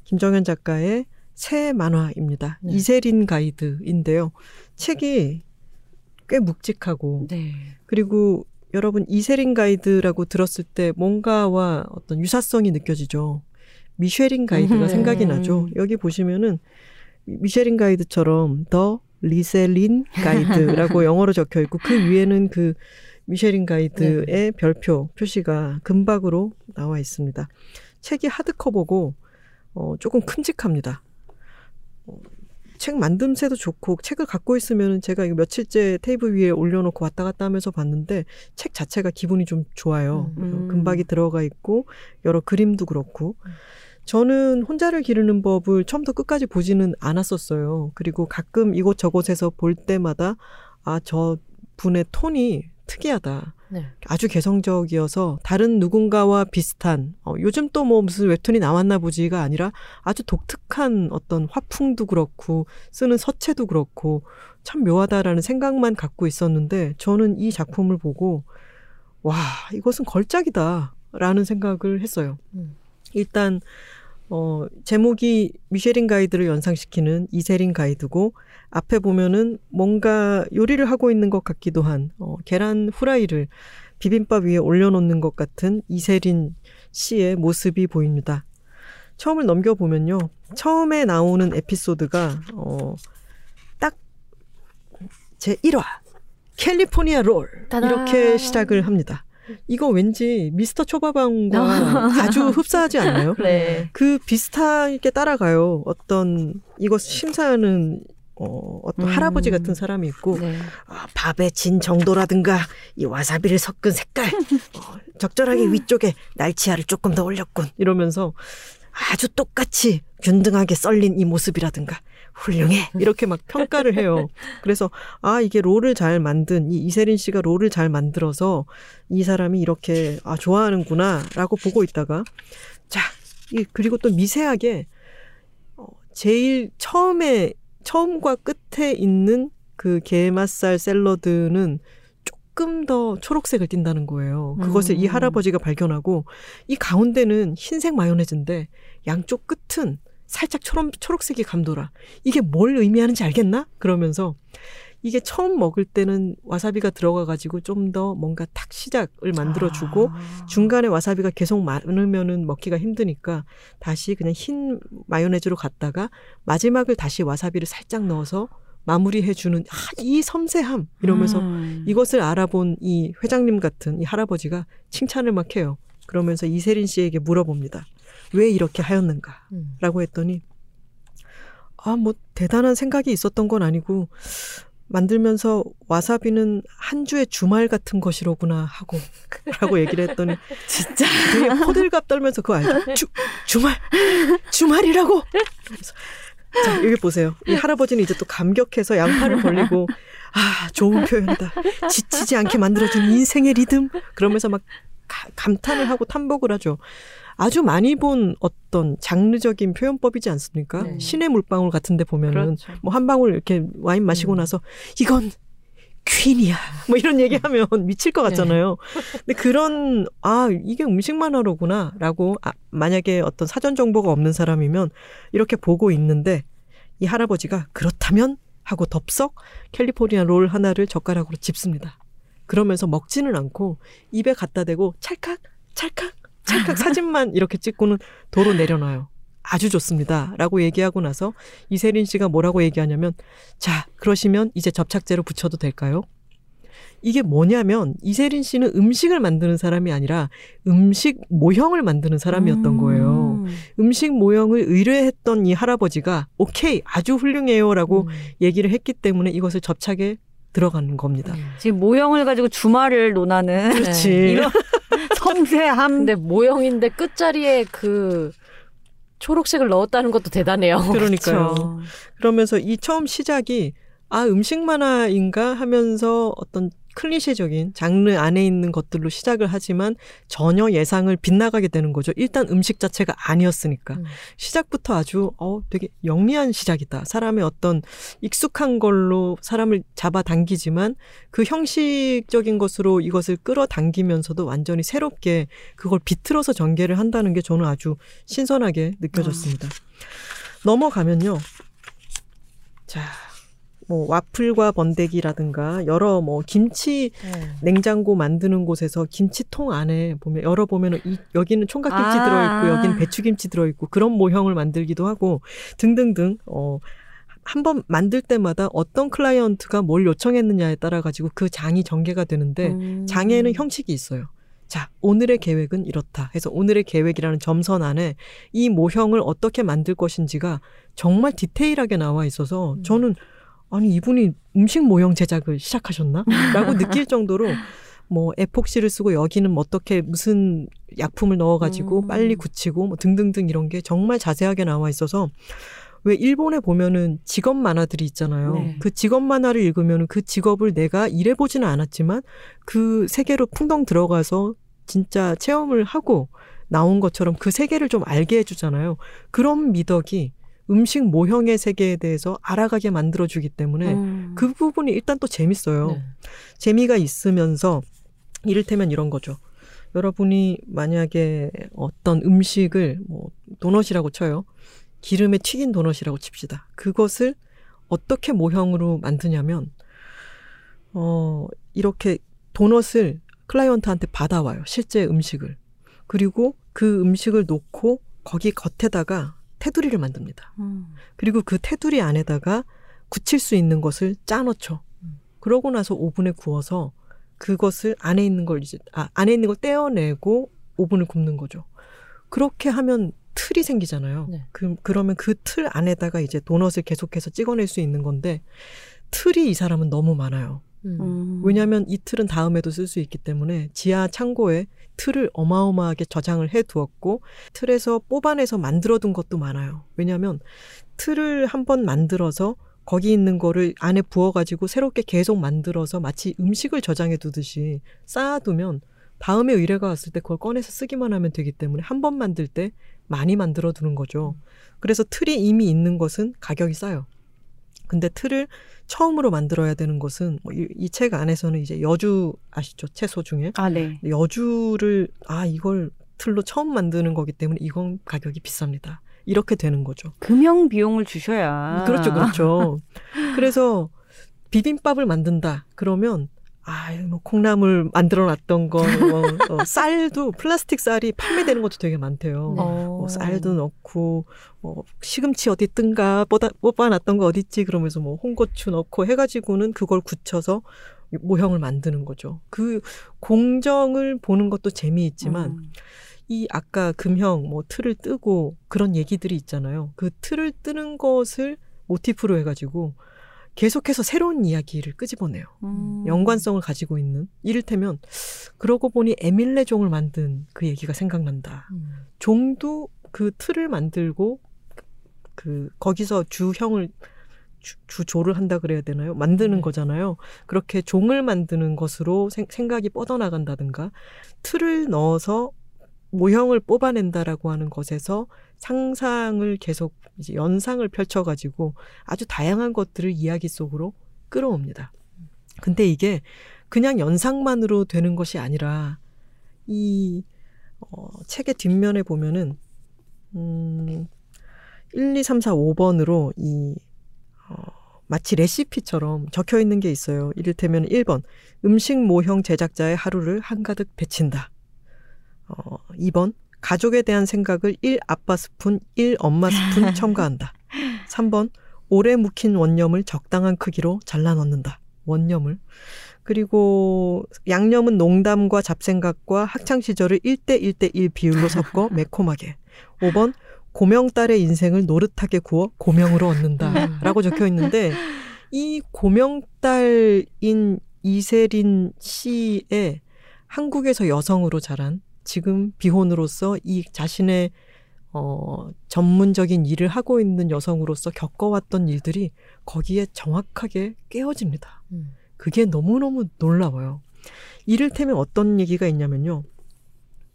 김정현 작가의 새 만화입니다. 네. 이세린 가이드인데요. 책이 꽤 묵직하고 네. 그리고 여러분 이세린 가이드라고 들었을 때 뭔가와 어떤 유사성이 느껴지죠. 미쉐린 가이드가 음. 생각이 나죠. 여기 보시면은 미- 미쉐린 가이드처럼 The 이세린 가이드라고 <laughs> 영어로 적혀 있고 그 위에는 그 미쉐린 가이드의 별표 표시가 금박으로 나와 있습니다. 책이 하드커버고 어, 조금 큼직합니다. 어, 책 만듦새도 좋고 책을 갖고 있으면 제가 이거 며칠째 테이블 위에 올려놓고 왔다 갔다 하면서 봤는데 책 자체가 기분이 좀 좋아요. 음. 음. 금박이 들어가 있고 여러 그림도 그렇고 저는 혼자를 기르는 법을 처음부터 끝까지 보지는 않았었어요. 그리고 가끔 이곳저곳에서 볼 때마다 아 저 분의 톤이 특이하다. 네. 아주 개성적이어서 다른 누군가와 비슷한 어, 요즘 또 뭐 무슨 웹툰이 나왔나 보지가 아니라 아주 독특한 어떤 화풍도 그렇고 쓰는 서체도 그렇고 참 묘하다라는 생각만 갖고 있었는데 저는 이 작품을 보고 와 이것은 걸작이다라는 생각을 했어요. 음. 일단 어 제목이 미쉐린 가이드를 연상시키는 이세린 가이드고 앞에 보면은 뭔가 요리를 하고 있는 것 같기도 한 어, 계란 후라이를 비빔밥 위에 올려놓는 것 같은 이세린 씨의 모습이 보입니다. 처음을 넘겨보면요. 처음에 나오는 에피소드가 어, 딱 제 1화 캘리포니아 롤. 이렇게 시작을 합니다. 이거 왠지 미스터 초밥왕과 아주 흡사하지 않나요? <laughs> 네. 그 비슷하게 따라가요. 어떤 이거 심사하는 어, 어떤 음. 할아버지 같은 사람이 있고 네. 아, 밥의 진 정도라든가 이 와사비를 섞은 색깔 어, 적절하게 위쪽에 날치알을 조금 더 올렸군 이러면서 아주 똑같이 균등하게 썰린 이 모습이라든가 훌륭해 이렇게 막 평가를 해요. 그래서 아 이게 롤을 잘 만든 이 이세린 씨가 롤을 잘 만들어서 이 사람이 이렇게 아 좋아하는구나라고 보고 있다가 자이 그리고 또 미세하게 어, 제일 처음에 처음과 끝에 있는 그 게맛살 샐러드는 조금 더 초록색을 띈다는 거예요. 그것을 이 음. 할아버지가 발견하고 이 가운데는 흰색 마요네즈인데 양쪽 끝은 살짝 초록, 초록색이 감돌아. 이게 뭘 의미하는지 알겠나? 그러면서 이게 처음 먹을 때는 와사비가 들어가가지고 좀 더 뭔가 탁 시작을 만들어주고 아. 중간에 와사비가 계속 많으면은 먹기가 힘드니까 다시 그냥 흰 마요네즈로 갔다가 마지막을 다시 와사비를 살짝 넣어서 마무리해주는 아, 이 섬세함 이러면서 음. 이것을 알아본 이 회장님 같은 이 할아버지가 칭찬을 막 해요. 그러면서 이세린 씨에게 물어봅니다. 왜 이렇게 하였는가? 음. 라고 했더니 아, 뭐 대단한 생각이 있었던 건 아니고 만들면서 와사비는 한 주의 주말 같은 것이로구나 하고 <laughs> 라고 얘기를 했더니 진짜 되게 호들갑 떨면서 그거 알죠? 주, 주말 주말이라고 자 여기 보세요 이 할아버지는 이제 또 감격해서 양팔을 벌리고 아 좋은 표현이다 지치지 않게 만들어준 인생의 리듬 그러면서 막 가- 감탄을 하고 탐복을 하죠 아주 많이 본 어떤 장르적인 표현법이지 않습니까 네. 신의 물방울 같은데 보면은 그렇죠. 뭐한 방울 이렇게 와인 마시고 음. 나서 이건 퀸이야. 뭐 이런 얘기하면 미칠 것 같잖아요. 근데 그런 아 이게 음식 만화로구나라고 아, 만약에 어떤 사전 정보가 없는 사람이면 이렇게 보고 있는데 이 할아버지가 그렇다면 하고 덥석 캘리포니아 롤 하나를 젓가락으로 집습니다. 그러면서 먹지는 않고 입에 갖다 대고 찰칵 찰칵 찰칵 사진만 이렇게 찍고는 도로 내려놔요. 아주 좋습니다. 라고 얘기하고 나서 이세린 씨가 뭐라고 얘기하냐면 자, 그러시면 이제 접착제로 붙여도 될까요? 이게 뭐냐면 이세린 씨는 음식을 만드는 사람이 아니라 음식 모형을 만드는 사람이었던 거예요. 음. 음식 모형을 의뢰했던 이 할아버지가 오케이, 아주 훌륭해요라고 음. 얘기를 했기 때문에 이것을 접착에 들어가는 겁니다. 음. 지금 모형을 가지고 주말을 논하는 그렇지. 이런 섬세함. 근데 모형인데 끝자리에 그 초록색을 넣었다는 것도 대단해요. <laughs> 그러니까요. 그렇죠. 그러면서 이 처음 시작이 아 음식 만화인가 하면서 어떤 클리셰적인 장르 안에 있는 것들로 시작을 하지만 전혀 예상을 빗나가게 되는 거죠. 일단 음식 자체가 아니었으니까 음. 시작부터 아주 어 되게 영리한 시작이다. 사람의 어떤 익숙한 걸로 사람을 잡아당기지만 그 형식적인 것으로 이것을 끌어당기면서도 완전히 새롭게 그걸 비틀어서 전개를 한다는 게 저는 아주 신선하게 느껴졌습니다. 넘어가면요. 자, 뭐 와플과 번데기라든가 여러 뭐 김치 네. 냉장고 만드는 곳에서 김치통 안에 보면 열어 보면은 이 여기는 총각김치 아. 들어 있고 여기는 배추김치 들어 있고 그런 모형을 만들기도 하고 등등등 어 한번 만들 때마다 어떤 클라이언트가 뭘 요청했느냐에 따라 가지고 그 장이 전개가 되는데 음. 장에는 형식이 있어요. 자, 오늘의 계획은 이렇다. 해서 오늘의 계획이라는 점선 안에 이 모형을 어떻게 만들 것인지가 정말 디테일하게 나와 있어서 음. 저는 아니 이분이 음식 모형 제작을 시작하셨나? 라고 <laughs> 느낄 정도로 뭐 에폭시를 쓰고 여기는 뭐 어떻게 무슨 약품을 넣어가지고 음. 빨리 굳히고 뭐 등등등 이런 게 정말 자세하게 나와 있어서 왜 일본에 보면은 직업 만화들이 있잖아요. 네. 그 직업 만화를 읽으면은 그 직업을 내가 일해보지는 않았지만 그 세계로 풍덩 들어가서 진짜 체험을 하고 나온 것처럼 그 세계를 좀 알게 해주잖아요. 그런 미덕이 음식 모형의 세계에 대해서 알아가게 만들어주기 때문에 음. 그 부분이 일단 또 재밌어요. 네. 재미가 있으면서 이를테면 이런 거죠. 여러분이 만약에 어떤 음식을 뭐 도넛이라고 쳐요. 기름에 튀긴 도넛이라고 칩시다. 그것을 어떻게 모형으로 만드냐면 어 이렇게 도넛을 클라이언트한테 받아와요. 실제 음식을. 그리고 그 음식을 놓고 거기 겉에다가 테두리를 만듭니다. 음. 그리고 그 테두리 안에다가 굳힐 수 있는 것을 짜놓죠. 음. 그러고 나서 오븐에 구워서 그것을 안에 있는 걸 이제 아 안에 있는 걸 떼어내고 오븐을 굽는 거죠. 그렇게 하면 틀이 생기잖아요. 네. 그, 그러면 그 틀 안에다가 이제 도넛을 계속해서 찍어낼 수 있는 건데 틀이 이 사람은 너무 많아요. 음. 음. 왜냐하면 이 틀은 다음에도 쓸 수 있기 때문에 지하 창고에 틀을 어마어마하게 저장을 해 두었고 틀에서 뽑아내서 만들어 둔 것도 많아요. 왜냐하면 틀을 한번 만들어서 거기 있는 거를 안에 부어가지고 새롭게 계속 만들어서 마치 음식을 저장해 두듯이 쌓아두면 다음에 의뢰가 왔을 때 그걸 꺼내서 쓰기만 하면 되기 때문에 한 번 만들 때 많이 만들어 두는 거죠. 그래서 틀이 이미 있는 것은 가격이 싸요. 근데 틀을 처음으로 만들어야 되는 것은 뭐이책 안에서는 이제 여주 아시죠? 채소 중에 아, 네. 여주를 아 이걸 틀로 처음 만드는 거기 때문에 이건 가격이 비쌉니다. 이렇게 되는 거죠. 금형 비용을 주셔야. 그렇죠, 그렇죠. 그래서 비빔밥을 만든다. 그러면 아, 뭐 콩나물 만들어 놨던 거, 뭐, 어, <laughs> 쌀도 플라스틱 쌀이 판매되는 것도 되게 많대요. 네. 어. 뭐 쌀도 넣고 뭐 시금치 어디 있던가 뽑아, 뽑아 놨던 거 어디 있지 그러면서 뭐 홍고추 넣고 해가지고는 그걸 굳혀서 모형을 만드는 거죠. 그 공정을 보는 것도 재미있지만 음. 이 아까 금형 뭐 틀을 뜨고 그런 얘기들이 있잖아요. 그 틀을 뜨는 것을 모티프로 해가지고 계속해서 새로운 이야기를 끄집어내요. 음. 연관성을 가지고 있는 이를테면 그러고 보니 에밀레 종을 만든 그 얘기가 생각난다. 음. 종도 그 틀을 만들고 그 거기서 주형을 주, 주조를 한다 그래야 되나요? 만드는 네. 거잖아요. 그렇게 종을 만드는 것으로 생, 생각이 뻗어나간다든가 틀을 넣어서 모형을 뽑아낸다라고 하는 것에서 상상을 계속 이제 연상을 펼쳐가지고 아주 다양한 것들을 이야기 속으로 끌어옵니다. 근데 이게 그냥 연상만으로 되는 것이 아니라 이 어, 책의 뒷면에 보면은 음, 1, 2, 3, 4, 5번으로 이 어, 마치 레시피처럼 적혀 있는 게 있어요. 이를테면 1번 음식 모형 제작자의 하루를 한가득 배친다. 어, 2번 가족에 대한 생각을 1 아빠 스푼, 1 엄마 스푼 <laughs> 첨가한다. 3번 오래 묵힌 원념을 적당한 크기로 잘라 넣는다. 원념을. 그리고 양념은 농담과 잡생각과 학창 시절을 1대 1대 1 비율로 섞어 <laughs> 매콤하게. 5번 고명딸의 인생을 노릇하게 구워 고명으로 얻는다. 라고 적혀 있는데 이 고명딸인 이세린 씨의 한국에서 여성으로 자란 지금 비혼으로서 이 자신의 어, 전문적인 일을 하고 있는 여성으로서 겪어왔던 일들이 거기에 정확하게 깨어집니다. 음. 그게 너무너무 놀라워요. 이를테면 어떤 얘기가 있냐면요.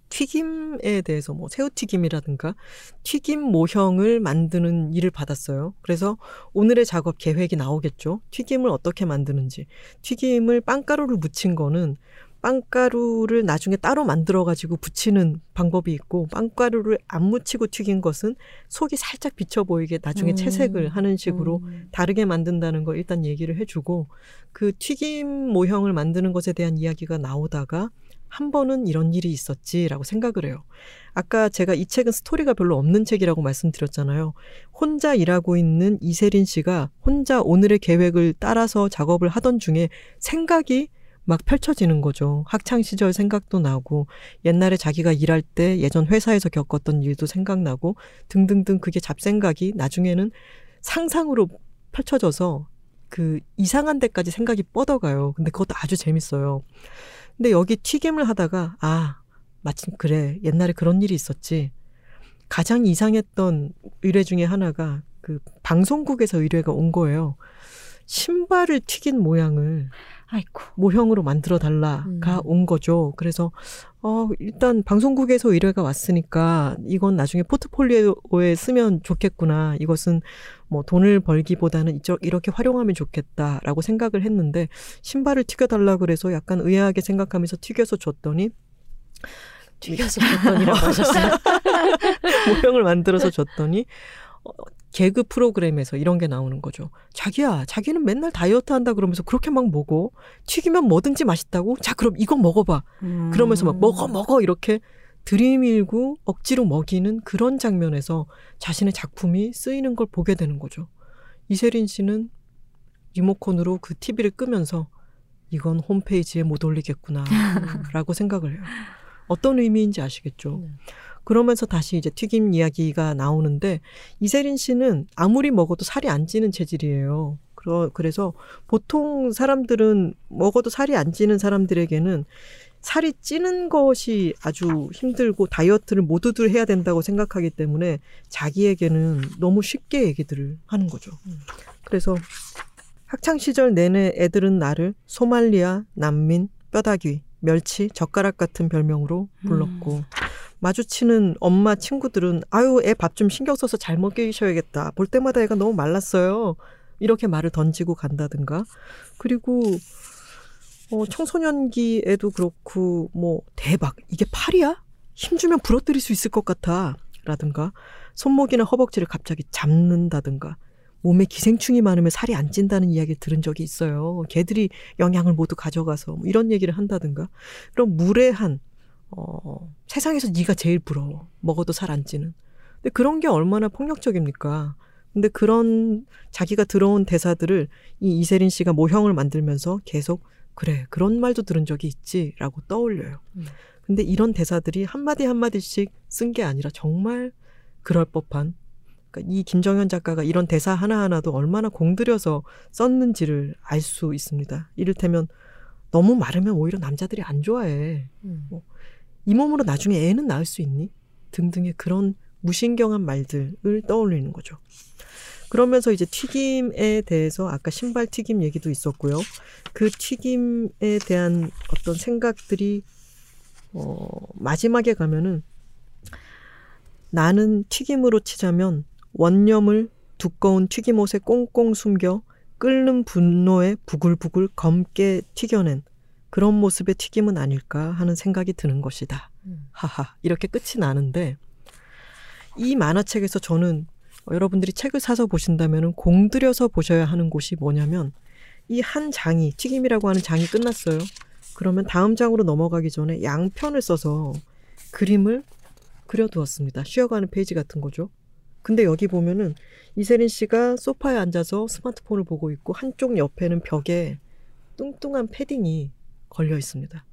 튀김에 대해서 뭐 새우튀김이라든가 튀김 모형을 만드는 일을 받았어요. 그래서 오늘의 작업 계획이 나오겠죠. 튀김을 어떻게 만드는지. 튀김을 빵가루를 묻힌 거는 빵가루를 나중에 따로 만들어 가지고 붙이는 방법이 있고 빵가루를 안 묻히고 튀긴 것은 속이 살짝 비쳐 보이게 나중에 음. 채색을 하는 식으로 음. 다르게 만든다는 걸 일단 얘기를 해주고 그 튀김 모형을 만드는 것에 대한 이야기가 나오다가 한 번은 이런 일이 있었지라고 생각을 해요. 아까 제가 이 책은 스토리가 별로 없는 책이라고 말씀드렸잖아요. 혼자 일하고 있는 이세린 씨가 혼자 오늘의 계획을 따라서 작업을 하던 중에 생각이 막 펼쳐지는 거죠. 학창 시절 생각도 나고 옛날에 자기가 일할 때 예전 회사에서 겪었던 일도 생각나고 등등등 그게 잡생각이 나중에는 상상으로 펼쳐져서 그 이상한 데까지 생각이 뻗어가요. 근데 그것도 아주 재밌어요. 근데 여기 튀김을 하다가 아 마침 그래 옛날에 그런 일이 있었지. 가장 이상했던 의뢰 중에 하나가 그그 방송국에서 의뢰가 온 거예요. 신발을 튀긴 모양을 아이고. 모형으로 만들어 달라가 음. 온 거죠. 그래서 어 일단 방송국에서 의뢰가 왔으니까 이건 나중에 포트폴리오에 쓰면 좋겠구나. 이것은 뭐 돈을 벌기보다는 이쪽 이렇게 활용하면 좋겠다라고 생각을 했는데 신발을 튀겨 달라 그래서 약간 의아하게 생각하면서 튀겨서 줬더니 튀겨서 줬더니라고 <laughs> 하셨어요. 모형을 만들어서 줬더니 어, 개그 프로그램에서 이런 게 나오는 거죠. 자기야, 자기는 맨날 다이어트 한다 그러면서 그렇게 막 먹어. 튀기면 뭐든지 맛있다고? 자, 그럼 이거 먹어봐. 음. 그러면서 막 먹어, 먹어 이렇게 들이밀고 억지로 먹이는 그런 장면에서 자신의 작품이 쓰이는 걸 보게 되는 거죠. 이세린 씨는 리모컨으로 그 TV를 끄면서 이건 홈페이지에 못 올리겠구나 <laughs> 라고 생각을 해요. 어떤 의미인지 아시겠죠? 네. 그러면서 다시 이제 튀김 이야기가 나오는데 이세린 씨는 아무리 먹어도 살이 안 찌는 체질이에요. 그러, 그래서 보통 사람들은 먹어도 살이 안 찌는 사람들에게는 살이 찌는 것이 아주 힘들고 다이어트를 모두들 해야 된다고 생각하기 때문에 자기에게는 너무 쉽게 얘기들을 하는 거죠. 그래서 학창 시절 내내 애들은 나를 소말리아, 난민, 뼈다귀, 멸치, 젓가락 같은 별명으로 불렀고 마주치는 엄마 친구들은 아유 애 밥 좀 신경 써서 잘 먹이셔야겠다. 볼 때마다 애가 너무 말랐어요. 이렇게 말을 던지고 간다든가. 그리고 어, 청소년기에도 그렇고 뭐 대박 이게 팔이야? 힘주면 부러뜨릴 수 있을 것 같아. 라든가 손목이나 허벅지를 갑자기 잡는다든가 몸에 기생충이 많으면 살이 안 찐다는 이야기를 들은 적이 있어요. 개들이 영양을 모두 가져가서 뭐 이런 얘기를 한다든가 그런 무례한 어, 세상에서 네가 제일 부러워. 먹어도 살 안 찌는. 근데 그런 게 얼마나 폭력적입니까? 근데 그런 자기가 들어온 대사들을 이 이세린 씨가 모형을 만들면서 계속 그래 그런 말도 들은 적이 있지라고 떠올려요. 음. 근데 이런 대사들이 한마디 한마디씩 쓴 게 아니라 정말 그럴 법한 그러니까 이 김정현 작가가 이런 대사 하나하나도 얼마나 공들여서 썼는지를 알 수 있습니다. 이를테면 너무 마르면 오히려 남자들이 안 좋아해. 음. 이 몸으로 나중에 애는 낳을 수 있니? 등등의 그런 무신경한 말들을 떠올리는 거죠. 그러면서 이제 튀김에 대해서 아까 신발 튀김 얘기도 있었고요. 그 튀김에 대한 어떤 생각들이 어, 마지막에 가면은 나는 튀김으로 치자면 원념을 두꺼운 튀김옷에 꽁꽁 숨겨 끓는 분노에 부글부글 검게 튀겨낸 그런 모습의 튀김은 아닐까 하는 생각이 드는 것이다. 음. 하하 이렇게 끝이 나는데 이 만화책에서 저는 어, 여러분들이 책을 사서 보신다면 공들여서 보셔야 하는 곳이 뭐냐면 이 한 장이 튀김이라고 하는 장이 끝났어요. 그러면 다음 장으로 넘어가기 전에 양면을 써서 그림을 그려두었습니다. 쉬어가는 페이지 같은 거죠. 근데 여기 보면은 이세린 씨가 소파에 앉아서 스마트폰을 보고 있고 한쪽 옆에는 벽에 뚱뚱한 패딩이 걸려 있습니다.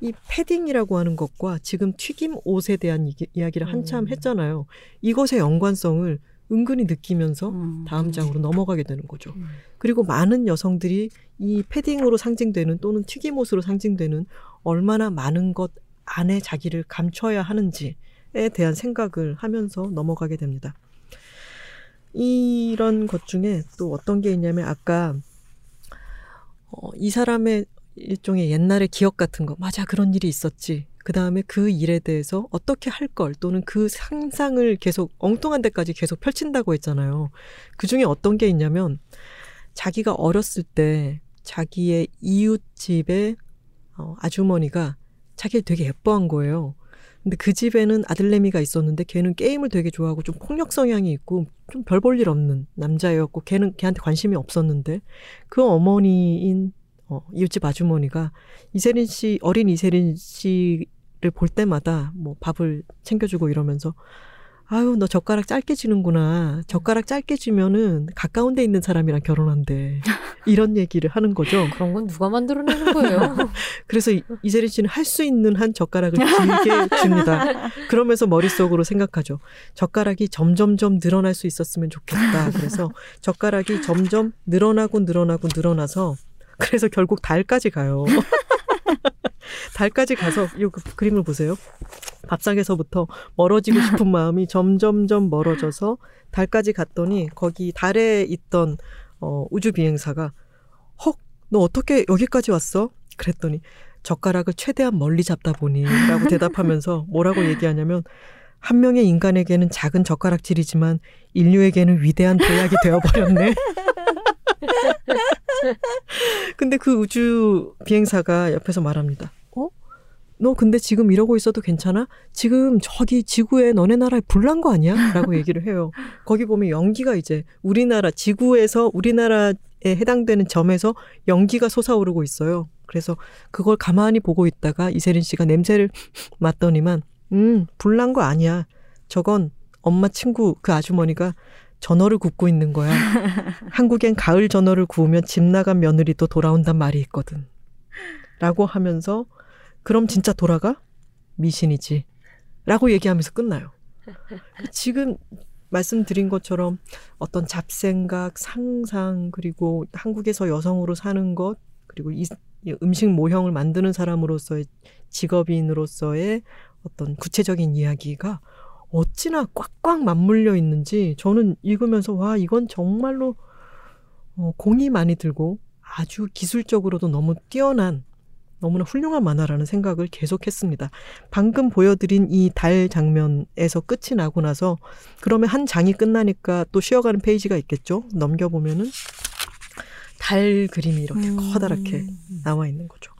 이 패딩이라고 하는 것과 지금 튀김 옷에 대한 이, 이야기를 한참 음. 했잖아요. 이것의 연관성을 은근히 느끼면서 음. 다음 장으로 넘어가게 되는 거죠. 음. 그리고 많은 여성들이 이 패딩으로 상징되는 또는 튀김옷으로 상징되는 얼마나 많은 것 안에 자기를 감춰야 하는지에 대한 생각을 하면서 넘어가게 됩니다. 이런 것 중에 또 어떤 게 있냐면 아까 어, 이 사람의 일종의 옛날의 기억 같은 거 맞아 그런 일이 있었지 그 다음에 그 일에 대해서 어떻게 할 걸 또는 그 상상을 계속 엉뚱한 데까지 계속 펼친다고 했잖아요. 그 중에 어떤 게 있냐면 자기가 어렸을 때 자기의 이웃집의 어, 아주머니가 자기를 되게 예뻐한 거예요. 근데 그 집에는 아들내미가 있었는데 걔는 게임을 되게 좋아하고 좀 폭력 성향이 있고 좀 별 볼 일 없는 남자였고 걔는 걔한테 관심이 없었는데 그 어머니인 어, 이웃집 아주머니가 이세린 씨 어린 이세린 씨를 볼 때마다 뭐 밥을 챙겨주고 이러면서 아유 너 젓가락 짧게 쥐는구나 젓가락 짧게 쥐면은 가까운 데 있는 사람이랑 결혼한대 이런 얘기를 하는 거죠. <laughs> 그런 건 누가 만들어내는 거예요? <laughs> 그래서 이- 이세린 씨는 할 수 있는 한 젓가락을 길게 줍니다. 그러면서 머릿속으로 생각하죠. 젓가락이 점점점 늘어날 수 있었으면 좋겠다. 그래서 젓가락이 점점 늘어나고 늘어나고 늘어나서 그래서 결국 달까지 가요. <laughs> 달까지 가서 이그 그림을 보세요. 밥상에서부터 멀어지고 싶은 <laughs> 마음이 점점점 멀어져서 달까지 갔더니 거기 달에 있던 어, 우주 비행사가 헉, 너 어떻게 여기까지 왔어? 그랬더니 젓가락을 최대한 멀리 잡다 보니라고 대답하면서 뭐라고 얘기하냐면 한 명의 인간에게는 작은 젓가락질이지만 인류에게는 위대한 도약이 되어버렸네. <laughs> 근데 그 우주 비행사가 옆에서 말합니다. 어? 너 근데 지금 이러고 있어도 괜찮아? 지금 저기 지구에 너네 나라에 불난 거 아니야? 라고 얘기를 해요. 거기 보면 연기가 이제 우리나라, 지구에서 우리나라에 해당되는 점에서 연기가 솟아오르고 있어요. 그래서 그걸 가만히 보고 있다가 이세린 씨가 냄새를 맡더니만, 음, 불난 거 아니야. 저건 엄마 친구 그 아주머니가 전어를 굽고 있는 거야. <laughs> 한국엔 가을 전어를 구우면 집 나간 며느리도 돌아온단 말이 있거든. 라고 하면서 그럼 진짜 돌아가? 미신이지. 라고 얘기하면서 끝나요. 지금 말씀드린 것처럼 어떤 잡생각, 상상, 그리고 한국에서 여성으로 사는 것, 그리고 이 음식 모형을 만드는 사람으로서의 직업인으로서의 어떤 구체적인 이야기가 어찌나 꽉꽉 맞물려 있는지 저는 읽으면서 와 이건 정말로 어, 공이 많이 들고 아주 기술적으로도 너무 뛰어난 너무나 훌륭한 만화라는 생각을 계속했습니다. 방금 보여드린 이 달 장면에서 끝이 나고 나서 그러면 한 장이 끝나니까 또 쉬어가는 페이지가 있겠죠. 넘겨보면은 달 그림이 이렇게 음. 커다랗게 나와 있는 거죠.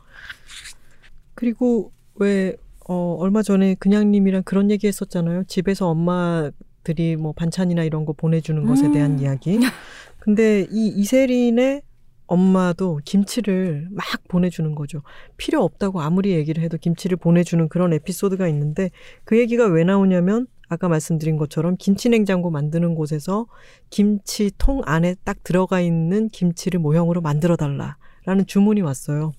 그리고 왜 어, 얼마 전에 그냥님이랑 그런 얘기 했었잖아요. 집에서 엄마들이 뭐 반찬이나 이런 거 보내주는 것에 음. 대한 이야기. 근데 이 이세린의 엄마도 김치를 막 보내주는 거죠. 필요 없다고 아무리 얘기를 해도 김치를 보내주는 그런 에피소드가 있는데 그 얘기가 왜 나오냐면 아까 말씀드린 것처럼 김치 냉장고 만드는 곳에서 김치통 안에 딱 들어가 있는 김치를 모형으로 만들어 달라라는 주문이 왔어요.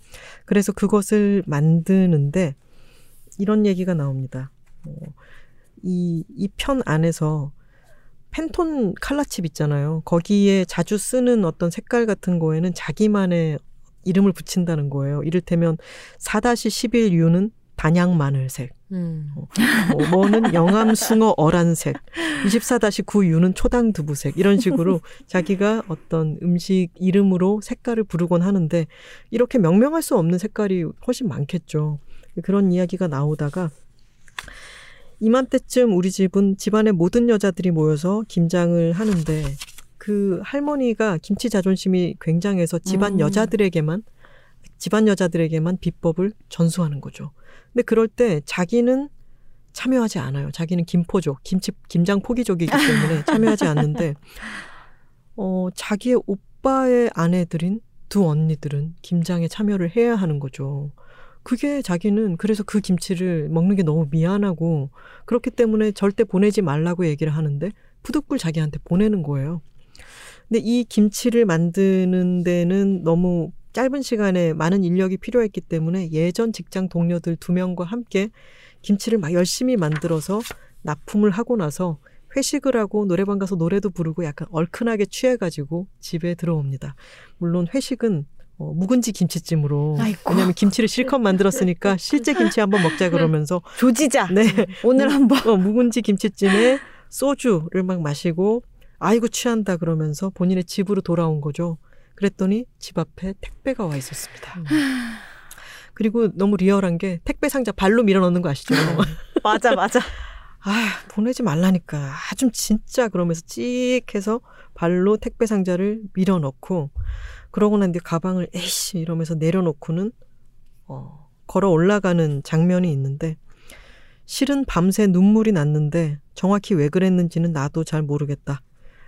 그래서 그것을 만드는데 이런 얘기가 나옵니다. 어, 이, 이 편 안에서 펜톤 칼라칩 있잖아요. 거기에 자주 쓰는 어떤 색깔 같은 거에는 자기만의 이름을 붙인다는 거예요. 이를테면 4-11U는 단양 마늘색, 음. 뭐, 뭐는 영암 숭어 어란색, 24-9U는 초당 두부색 이런 식으로 <laughs> 자기가 어떤 음식 이름으로 색깔을 부르곤 하는데 이렇게 명명할 수 없는 색깔이 훨씬 많겠죠. 그런 이야기가 나오다가 이맘때쯤 우리 집은 집안의 모든 여자들이 모여서 김장을 하는데 그 할머니가 김치 자존심이 굉장해서 집안 음. 여자들에게만 집안 여자들에게만 비법을 전수하는 거죠. 근데 그럴 때 자기는 참여하지 않아요. 자기는 김포족, 김치 김장 포기족이기 때문에 <laughs> 참여하지 않는데 어 자기의 오빠의 아내들인 두 언니들은 김장에 참여를 해야 하는 거죠. 그게 자기는 그래서 그 김치를 먹는 게 너무 미안하고 그렇기 때문에 절대 보내지 말라고 얘기를 하는데 부득불 자기한테 보내는 거예요. 근데 이 김치를 만드는 데는 너무 짧은 시간에 많은 인력이 필요했기 때문에 예전 직장 동료들 두 명과 함께 김치를 막 열심히 만들어서 납품을 하고 나서 회식을 하고 노래방 가서 노래도 부르고 약간 얼큰하게 취해가지고 집에 들어옵니다. 물론 회식은 어, 묵은지 김치찜으로 아이고. 왜냐하면 김치를 실컷 만들었으니까 <laughs> 실제 김치 한번 먹자 그러면서 <laughs> 조지자. 네 오늘 한번. 어, 묵은지 김치찜에 소주를 막 마시고 아이고 취한다 그러면서 본인의 집으로 돌아온 거죠. 그랬더니 집 앞에 택배가 와 있었습니다. 음. 그리고 너무 리얼한 게 택배 상자 발로 밀어 넣는 거 아시죠? 맞아, 맞아. <laughs> 아, 보내지 말라니까. 아, 좀 진짜 그러면서 찍 해서 발로 택배 상자를 밀어 넣고 그러고 난 뒤에 가방을 에이씨 이러면서 내려놓고는 어, 걸어 올라가는 장면이 있는데 실은 밤새 눈물이 났는데 정확히 왜 그랬는지는 나도 잘 모르겠다.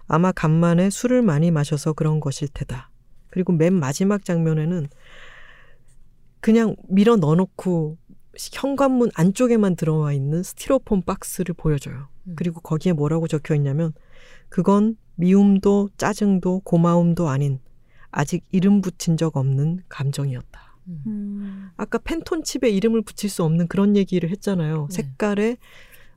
아마 간만에 술을 많이 마셔서 그런 것일 테다. 그리고 맨 마지막 장면에는 그냥 밀어 넣어놓고 현관문 안쪽에만 들어와 있는 스티로폼 박스를 보여줘요. 음. 그리고 거기에 뭐라고 적혀 있냐면 그건 미움도 짜증도 고마움도 아닌 아직 이름 붙인 적 없는 감정이었다. 음. 음. 아까 펜톤 칩에 이름을 붙일 수 없는 그런 얘기를 했잖아요. 네. 색깔에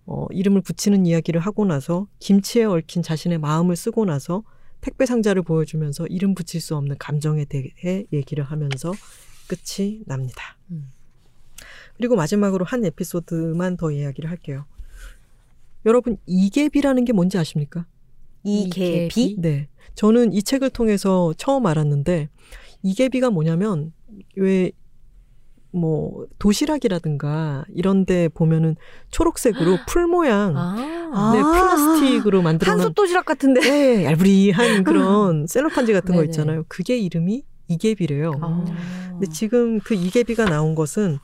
어, 이름을 붙이는 이야기를 하고 나서 김치에 얽힌 자신의 마음을 쓰고 나서 택배 상자를 보여주면서 이름 붙일 수 없는 감정에 대해 얘기를 하면서 끝이 납니다. 음. 그리고 마지막으로 한 에피소드만 더 이야기를 할게요. 여러분 이계비라는 게 뭔지 아십니까? 이계비? 네. 저는 이 책을 통해서 처음 알았는데 이계비가 뭐냐면 왜 뭐 도시락이라든가 이런데 보면은 초록색으로 풀 모양 아. 네, 아. 플라스틱으로 만들어 놓은 한솥 도시락 같은데. 네, 얄브리한 <laughs> 그런 셀로판지 같은 거. 있잖아요. 그게 이름이 이계비래요. 아. 근데 지금 그 이계비가 나온 것은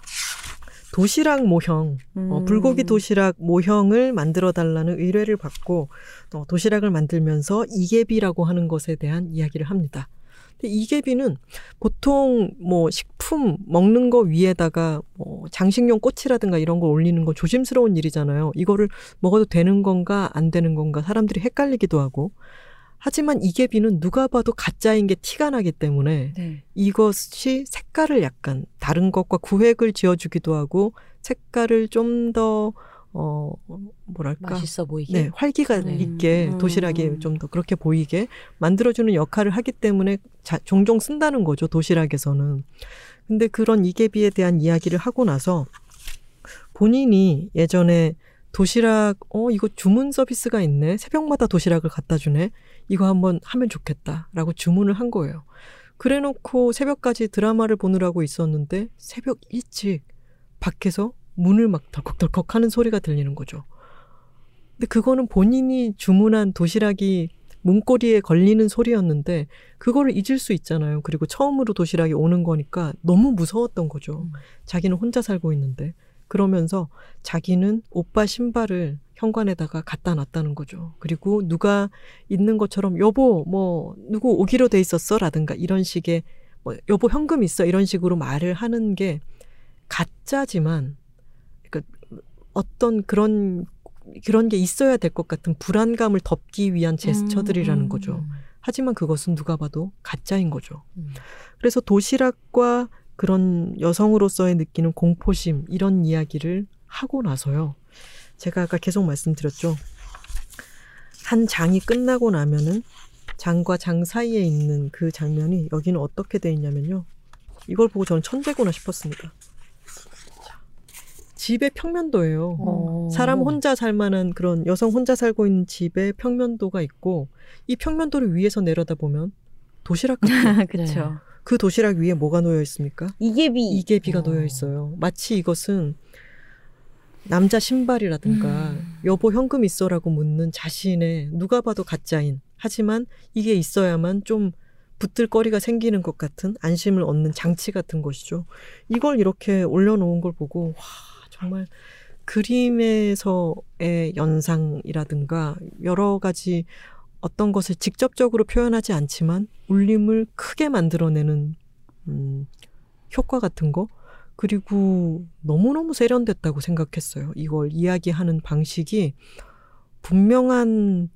도시락 모형, 어, 음. 불고기 도시락 모형을 만들어 달라는 의뢰를 받고 어, 도시락을 만들면서 이계비라고 하는 것에 대한 이야기를 합니다. 근데 이계비는 보통 뭐 식품 먹는 거 위에다가 뭐 장식용 꽃이라든가 이런 걸 올리는 거 조심스러운 일이잖아요. 이거를 먹어도 되는 건가 안 되는 건가 사람들이 헷갈리기도 하고 하지만 이계비는 누가 봐도 가짜인 게 티가 나기 때문에 네. 이것이 색깔을 약간 다른 것과 구획을 지어주기도 하고 색깔을 좀더 어, 뭐랄까 맛있어 보이게. 네, 활기가 네. 있게 음. 도시락이 좀 더 그렇게 보이게 만들어주는 역할을 하기 때문에 자, 종종 쓴다는 거죠 도시락에서는. 근데 그런 이계비에 대한 이야기를 하고 나서 본인이 예전에 도시락 어 이거 주문 서비스가 있네 새벽마다 도시락을 갖다 주네 이거 한번 하면 좋겠다 라고 주문을 한 거예요. 그래 놓고 새벽까지 드라마를 보느라고 있었는데 새벽 일찍 밖에서 문을 막 덜컥덜컥 하는 소리가 들리는 거죠. 근데 그거는 본인이 주문한 도시락이 문고리에 걸리는 소리였는데 그거를 잊을 수 있잖아요. 그리고 처음으로 도시락이 오는 거니까 너무 무서웠던 거죠. 음. 자기는 혼자 살고 있는데 그러면서 자기는 오빠 신발을 현관에다가 갖다 놨다는 거죠. 그리고 누가 있는 것처럼 여보 뭐 누구 오기로 돼 있었어라든가 이런 식의 뭐 여보 현금 있어 이런 식으로 말을 하는 게 가짜지만 그러니까 어떤 그런 그런 게 있어야 될 것 같은 불안감을 덮기 위한 제스처들이라는 음. 거죠. 하지만 그것은 누가 봐도 가짜인 거죠. 음. 그래서 도시락과 그런 여성으로서의 느끼는 공포심 이런 이야기를 하고 나서요. 제가 아까 계속 말씀드렸죠. 한 장이 끝나고 나면은 장과 장 사이에 있는 그 장면이 여기는 어떻게 돼 있냐면요. 이걸 보고 저는 천재구나 싶었습니다. 자, 집의 평면도예요. 어. 사람 혼자 살 만한 그런 여성 혼자 살고 있는 집의 평면도가 있고 이 평면도를 위에서 내려다 보면 도시락 같아요. <laughs> 그렇죠. 그 도시락 위에 뭐가 놓여 있습니까? 이계비. 이계비가 어. 놓여 있어요. 마치 이것은 남자 신발이라든가 음. 여보 현금 있어라고 묻는 자신의 누가 봐도 가짜인 하지만 이게 있어야만 좀 붙들 거리가 생기는 것 같은 안심을 얻는 장치 같은 것이죠. 이걸 이렇게 올려놓은 걸 보고 와 정말 그림에서의 연상이라든가 여러 가지 어떤 것을 직접적으로 표현하지 않지만 울림을 크게 만들어내는 음, 효과 같은 거 그리고 너무너무 세련됐다고 생각했어요. 이걸 이야기하는 방식이 분명한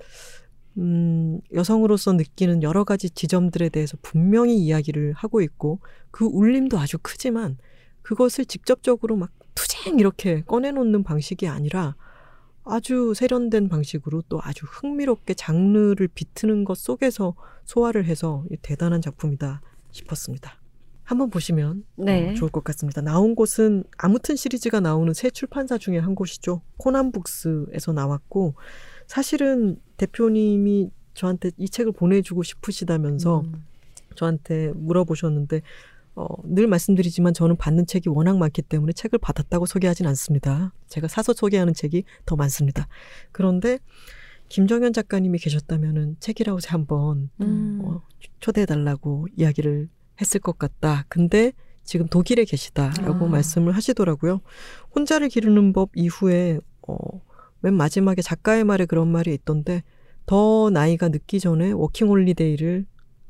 음, 여성으로서 느끼는 여러 가지 지점들에 대해서 분명히 이야기를 하고 있고 그 울림도 아주 크지만 그것을 직접적으로 막 투쟁 이렇게 꺼내놓는 방식이 아니라 아주 세련된 방식으로 또 아주 흥미롭게 장르를 비트는 것 속에서 소화를 해서 대단한 작품이다 싶었습니다. 한번 보시면 네. 어, 좋을 것 같습니다. 나온 곳은 아무튼 시리즈가 나오는 새 출판사 중에 한 곳이죠. 코난북스에서 나왔고 사실은 대표님이 저한테 이 책을 보내주고 싶으시다면서 음. 저한테 물어보셨는데 어, 늘 말씀드리지만 저는 받는 책이 워낙 많기 때문에 책을 받았다고 소개하진 않습니다. 제가 사서 소개하는 책이 더 많습니다. 그런데 김정현 작가님이 계셨다면은 책이라우스 한번 음. 어, 초대해달라고 이야기를 했을 것 같다. 근데 지금 독일에 계시다라고 아. 말씀을 하시더라고요. 혼자를 기르는 법 이후에 어, 맨 마지막에 작가의 말에 그런 말이 있던데 더 나이가 늦기 전에 워킹 홀리데이를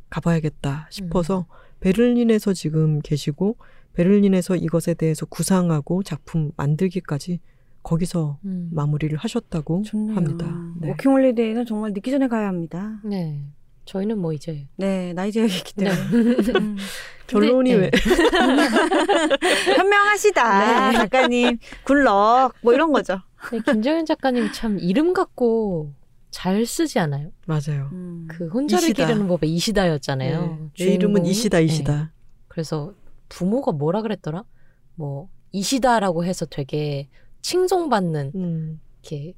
가봐야겠다 싶어서 베를린에서 지금 계시고 베를린에서 이것에 대해서 구상하고 작품 만들기까지 거기서 음. 마무리를 하셨다고 좋네요. 합니다. 네. 워킹홀리데이는 정말 늦기 전에 가야 합니다. 네. 저희는 뭐 이제 네, 나이 제약이기 네. 때문에. <laughs> 음. 결론이 근데, 왜? <laughs> 현명하시다, 네. 작가님. 굴럭, 뭐 이런 거죠. 네, 김정현 작가님 참 이름 갖고 잘 쓰지 않아요? 맞아요. 음. 그 혼자를 이시다. 기르는 법의 이시다였잖아요. 네. 내 이름은 주인공이. 이시다 네. 이시다. 그래서 부모가 뭐라 그랬더라? 뭐 이시다라고 해서 되게 칭송받는 음. 이렇게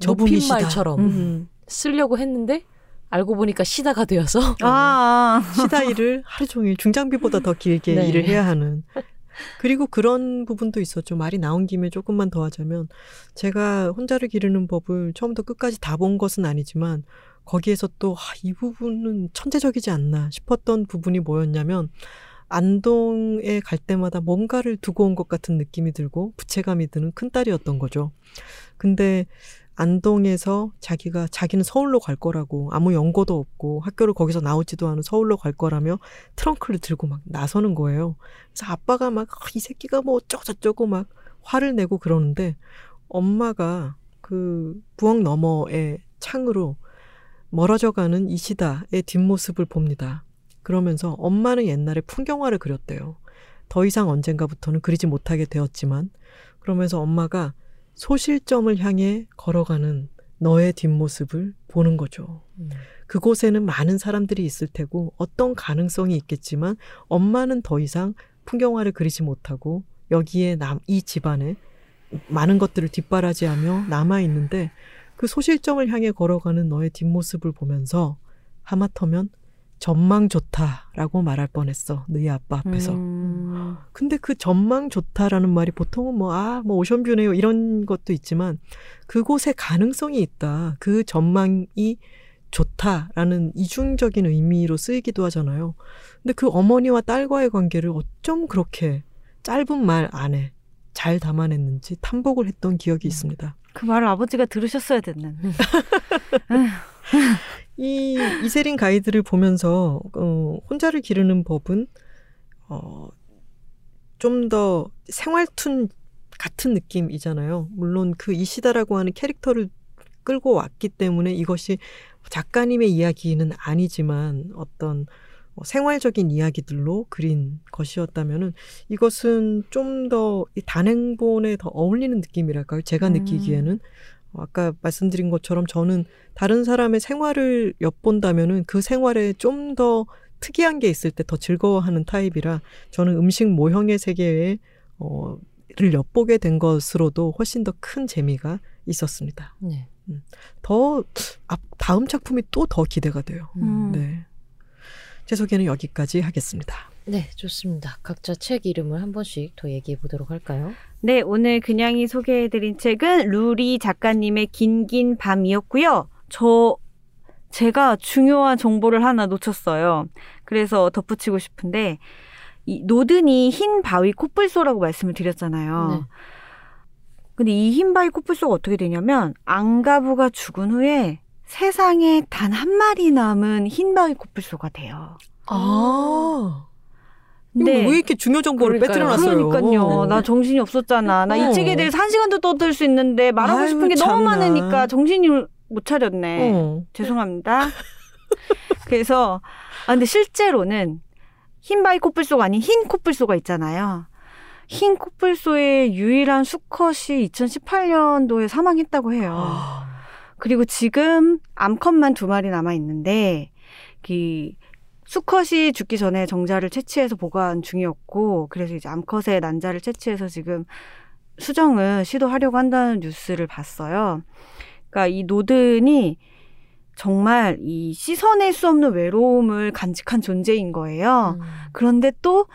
저분이시다. 높임말처럼 음. 쓰려고 했는데 알고 보니까 시다가 되어서 아, <laughs> 시다 일을 하루 종일 중장비보다 더 길게 네. 일을 해야 하는. 그리고 그런 부분도 있었죠. 말이 나온 김에 조금만 더 하자면 제가 혼자를 기르는 법을 처음부터 끝까지 다 본 것은 아니지만 거기에서 또 아, 이 부분은 천재적이지 않나 싶었던 부분이 뭐였냐면 안동에 갈 때마다 뭔가를 두고 온 것 같은 느낌이 들고 부채감이 드는 큰 딸이었던 거죠. 근데 안동에서 자기가 자기는 서울로 갈 거라고 아무 연고도 없고 학교를 거기서 나오지도 않은 서울로 갈 거라며 트렁크를 들고 막 나서는 거예요. 그래서 아빠가 막 이 새끼가 뭐 어쩌고 저쩌고 막 화를 내고 그러는데 엄마가 그 부엌 너머의 창으로 멀어져 가는 이시다의 뒷모습을 봅니다. 그러면서 엄마는 옛날에 풍경화를 그렸대요. 더 이상 언젠가부터는 그리지 못하게 되었지만 그러면서 엄마가 소실점을 향해 걸어가는 너의 뒷모습을 보는 거죠. 음. 그곳에는 많은 사람들이 있을 테고 어떤 가능성이 있겠지만 엄마는 더 이상 풍경화를 그리지 못하고 여기에 남, 이 집안에 많은 것들을 뒷바라지하며 남아 있는데 그 소실점을 향해 걸어가는 너의 뒷모습을 보면서 하마터면 전망 좋다라고 말할 뻔했어. 너희 아빠 앞에서. 음. 근데 그 전망 좋다라는 말이 보통은 뭐, 아, 뭐 오션뷰네요. 이런 것도 있지만 그곳에 가능성이 있다. 그 전망이 좋다라는 이중적인 의미로 쓰이기도 하잖아요. 근데 그 어머니와 딸과의 관계를 어쩜 그렇게 짧은 말 안에 잘 담아냈는지 탐복을 했던 기억이 있습니다. 그 말을 아버지가 들으셨어야 됐는데. <laughs> <laughs> <laughs> 이 이세린 가이드를 보면서 어, 혼자를 기르는 법은 어, 좀 더 생활툰 같은 느낌이잖아요. 물론 그 이시다라고 하는 캐릭터를 끌고 왔기 때문에 이것이 작가님의 이야기는 아니지만 어떤 어, 생활적인 이야기들로 그린 것이었다면은 이것은 좀 더 단행본에 더 어울리는 느낌이랄까요? 제가 음. 느끼기에는 어, 아까 말씀드린 것처럼 저는 다른 사람의 생활을 엿본다면은 그 생활에 좀 더 특이한 게 있을 때 더 즐거워하는 타입이라 저는 음식 모형의 세계에 어, 를 엿보게 된 것으로도 훨씬 더 큰 재미가 있었습니다. 네. 더 앞, 다음 작품이 또 더 기대가 돼요. 음. 네. 제 소개는 여기까지 하겠습니다. 네, 좋습니다. 각자 책 이름을 한 번씩 더 얘기해 보도록 할까요? 네, 오늘 그냥이 소개해 드린 책은 루리 작가님의 긴긴 밤이었고요. 저 제가 중요한 정보를 하나 놓쳤어요. 그래서 덧붙이고 싶은데 이 노든이 흰 바위 코뿔소라고 말씀을 드렸잖아요. 네. 근데 이 흰 바위 코뿔소가 어떻게 되냐면 앙가부가 죽은 후에 세상에 단 한 마리 남은 흰 바위 코뿔소가 돼요. 아. 근데 왜 이렇게 중요 정보를. 빼뜨려놨어요? 그러니까요. 나 정신이 없었잖아. 나 어. 이 책에 대해서 한 시간도 떠들 수 있는데 말하고 아유, 싶은 게 너무 참나. 많으니까 정신이 못 차렸네. 어. 죄송합니다. <laughs> 그래서 아 근데 실제로는 흰 바위 코뿔소가 아닌 흰 코뿔소가 있잖아요. 흰 코뿔소의 유일한 수컷이 2018년도에 사망했다고 해요. 아. 그리고 지금 암컷만 두 마리 남아 있는데 그 수컷이 죽기 전에 정자를 채취해서 보관 중이었고 그래서 이제 암컷의 난자를 채취해서 지금 수정을 시도하려고 한다는 뉴스를 봤어요. 그러니까 이 노든이 정말 이 씻어낼 수 없는 외로움을 간직한 존재인 거예요. 음. 그런데 또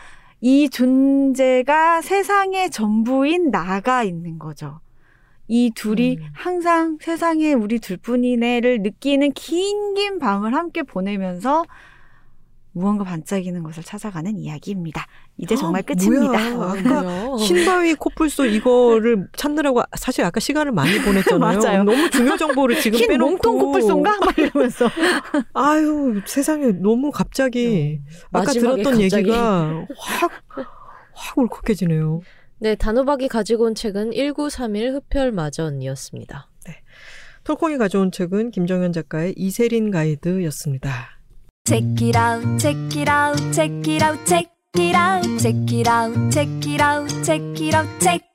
이 존재가 세상의 전부인 나가 있는 거죠. 이 둘이 음. 항상 세상에 우리 둘뿐이네를 느끼는 긴 긴 밤을 함께 보내면서 무언가 반짝이는 것을 찾아가는 이야기입니다. 이제 정말 아, 끝입니다. 뭐야. <laughs> 아까? 흰바위 코뿔소 이거를 찾느라고 사실 아까 시간을 많이 보냈잖아요. <laughs> 맞아요. 너무 중요 정보를 지금 흰 빼놓고 몸통 코뿔소인가? 막 이러면서. <laughs> 아유 세상에 너무 갑자기 아까 음. 마지막에 들었던 갑자기. 얘기가 확 확 울컥해지네요. 네, 단호박이 가지고 온 책은 1931 흡혈마전이었습니다. 톨콩이 가져온 책은 김정현 작가의 이세린 가이드였습니다. Check it out, check it out, check it out, check it out, check it out, check it out, check it out, check.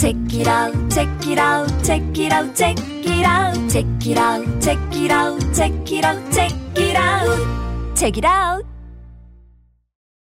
Check it out, check it out, check it out, check it out, check it out, check it out, check it out, check it out, check it out.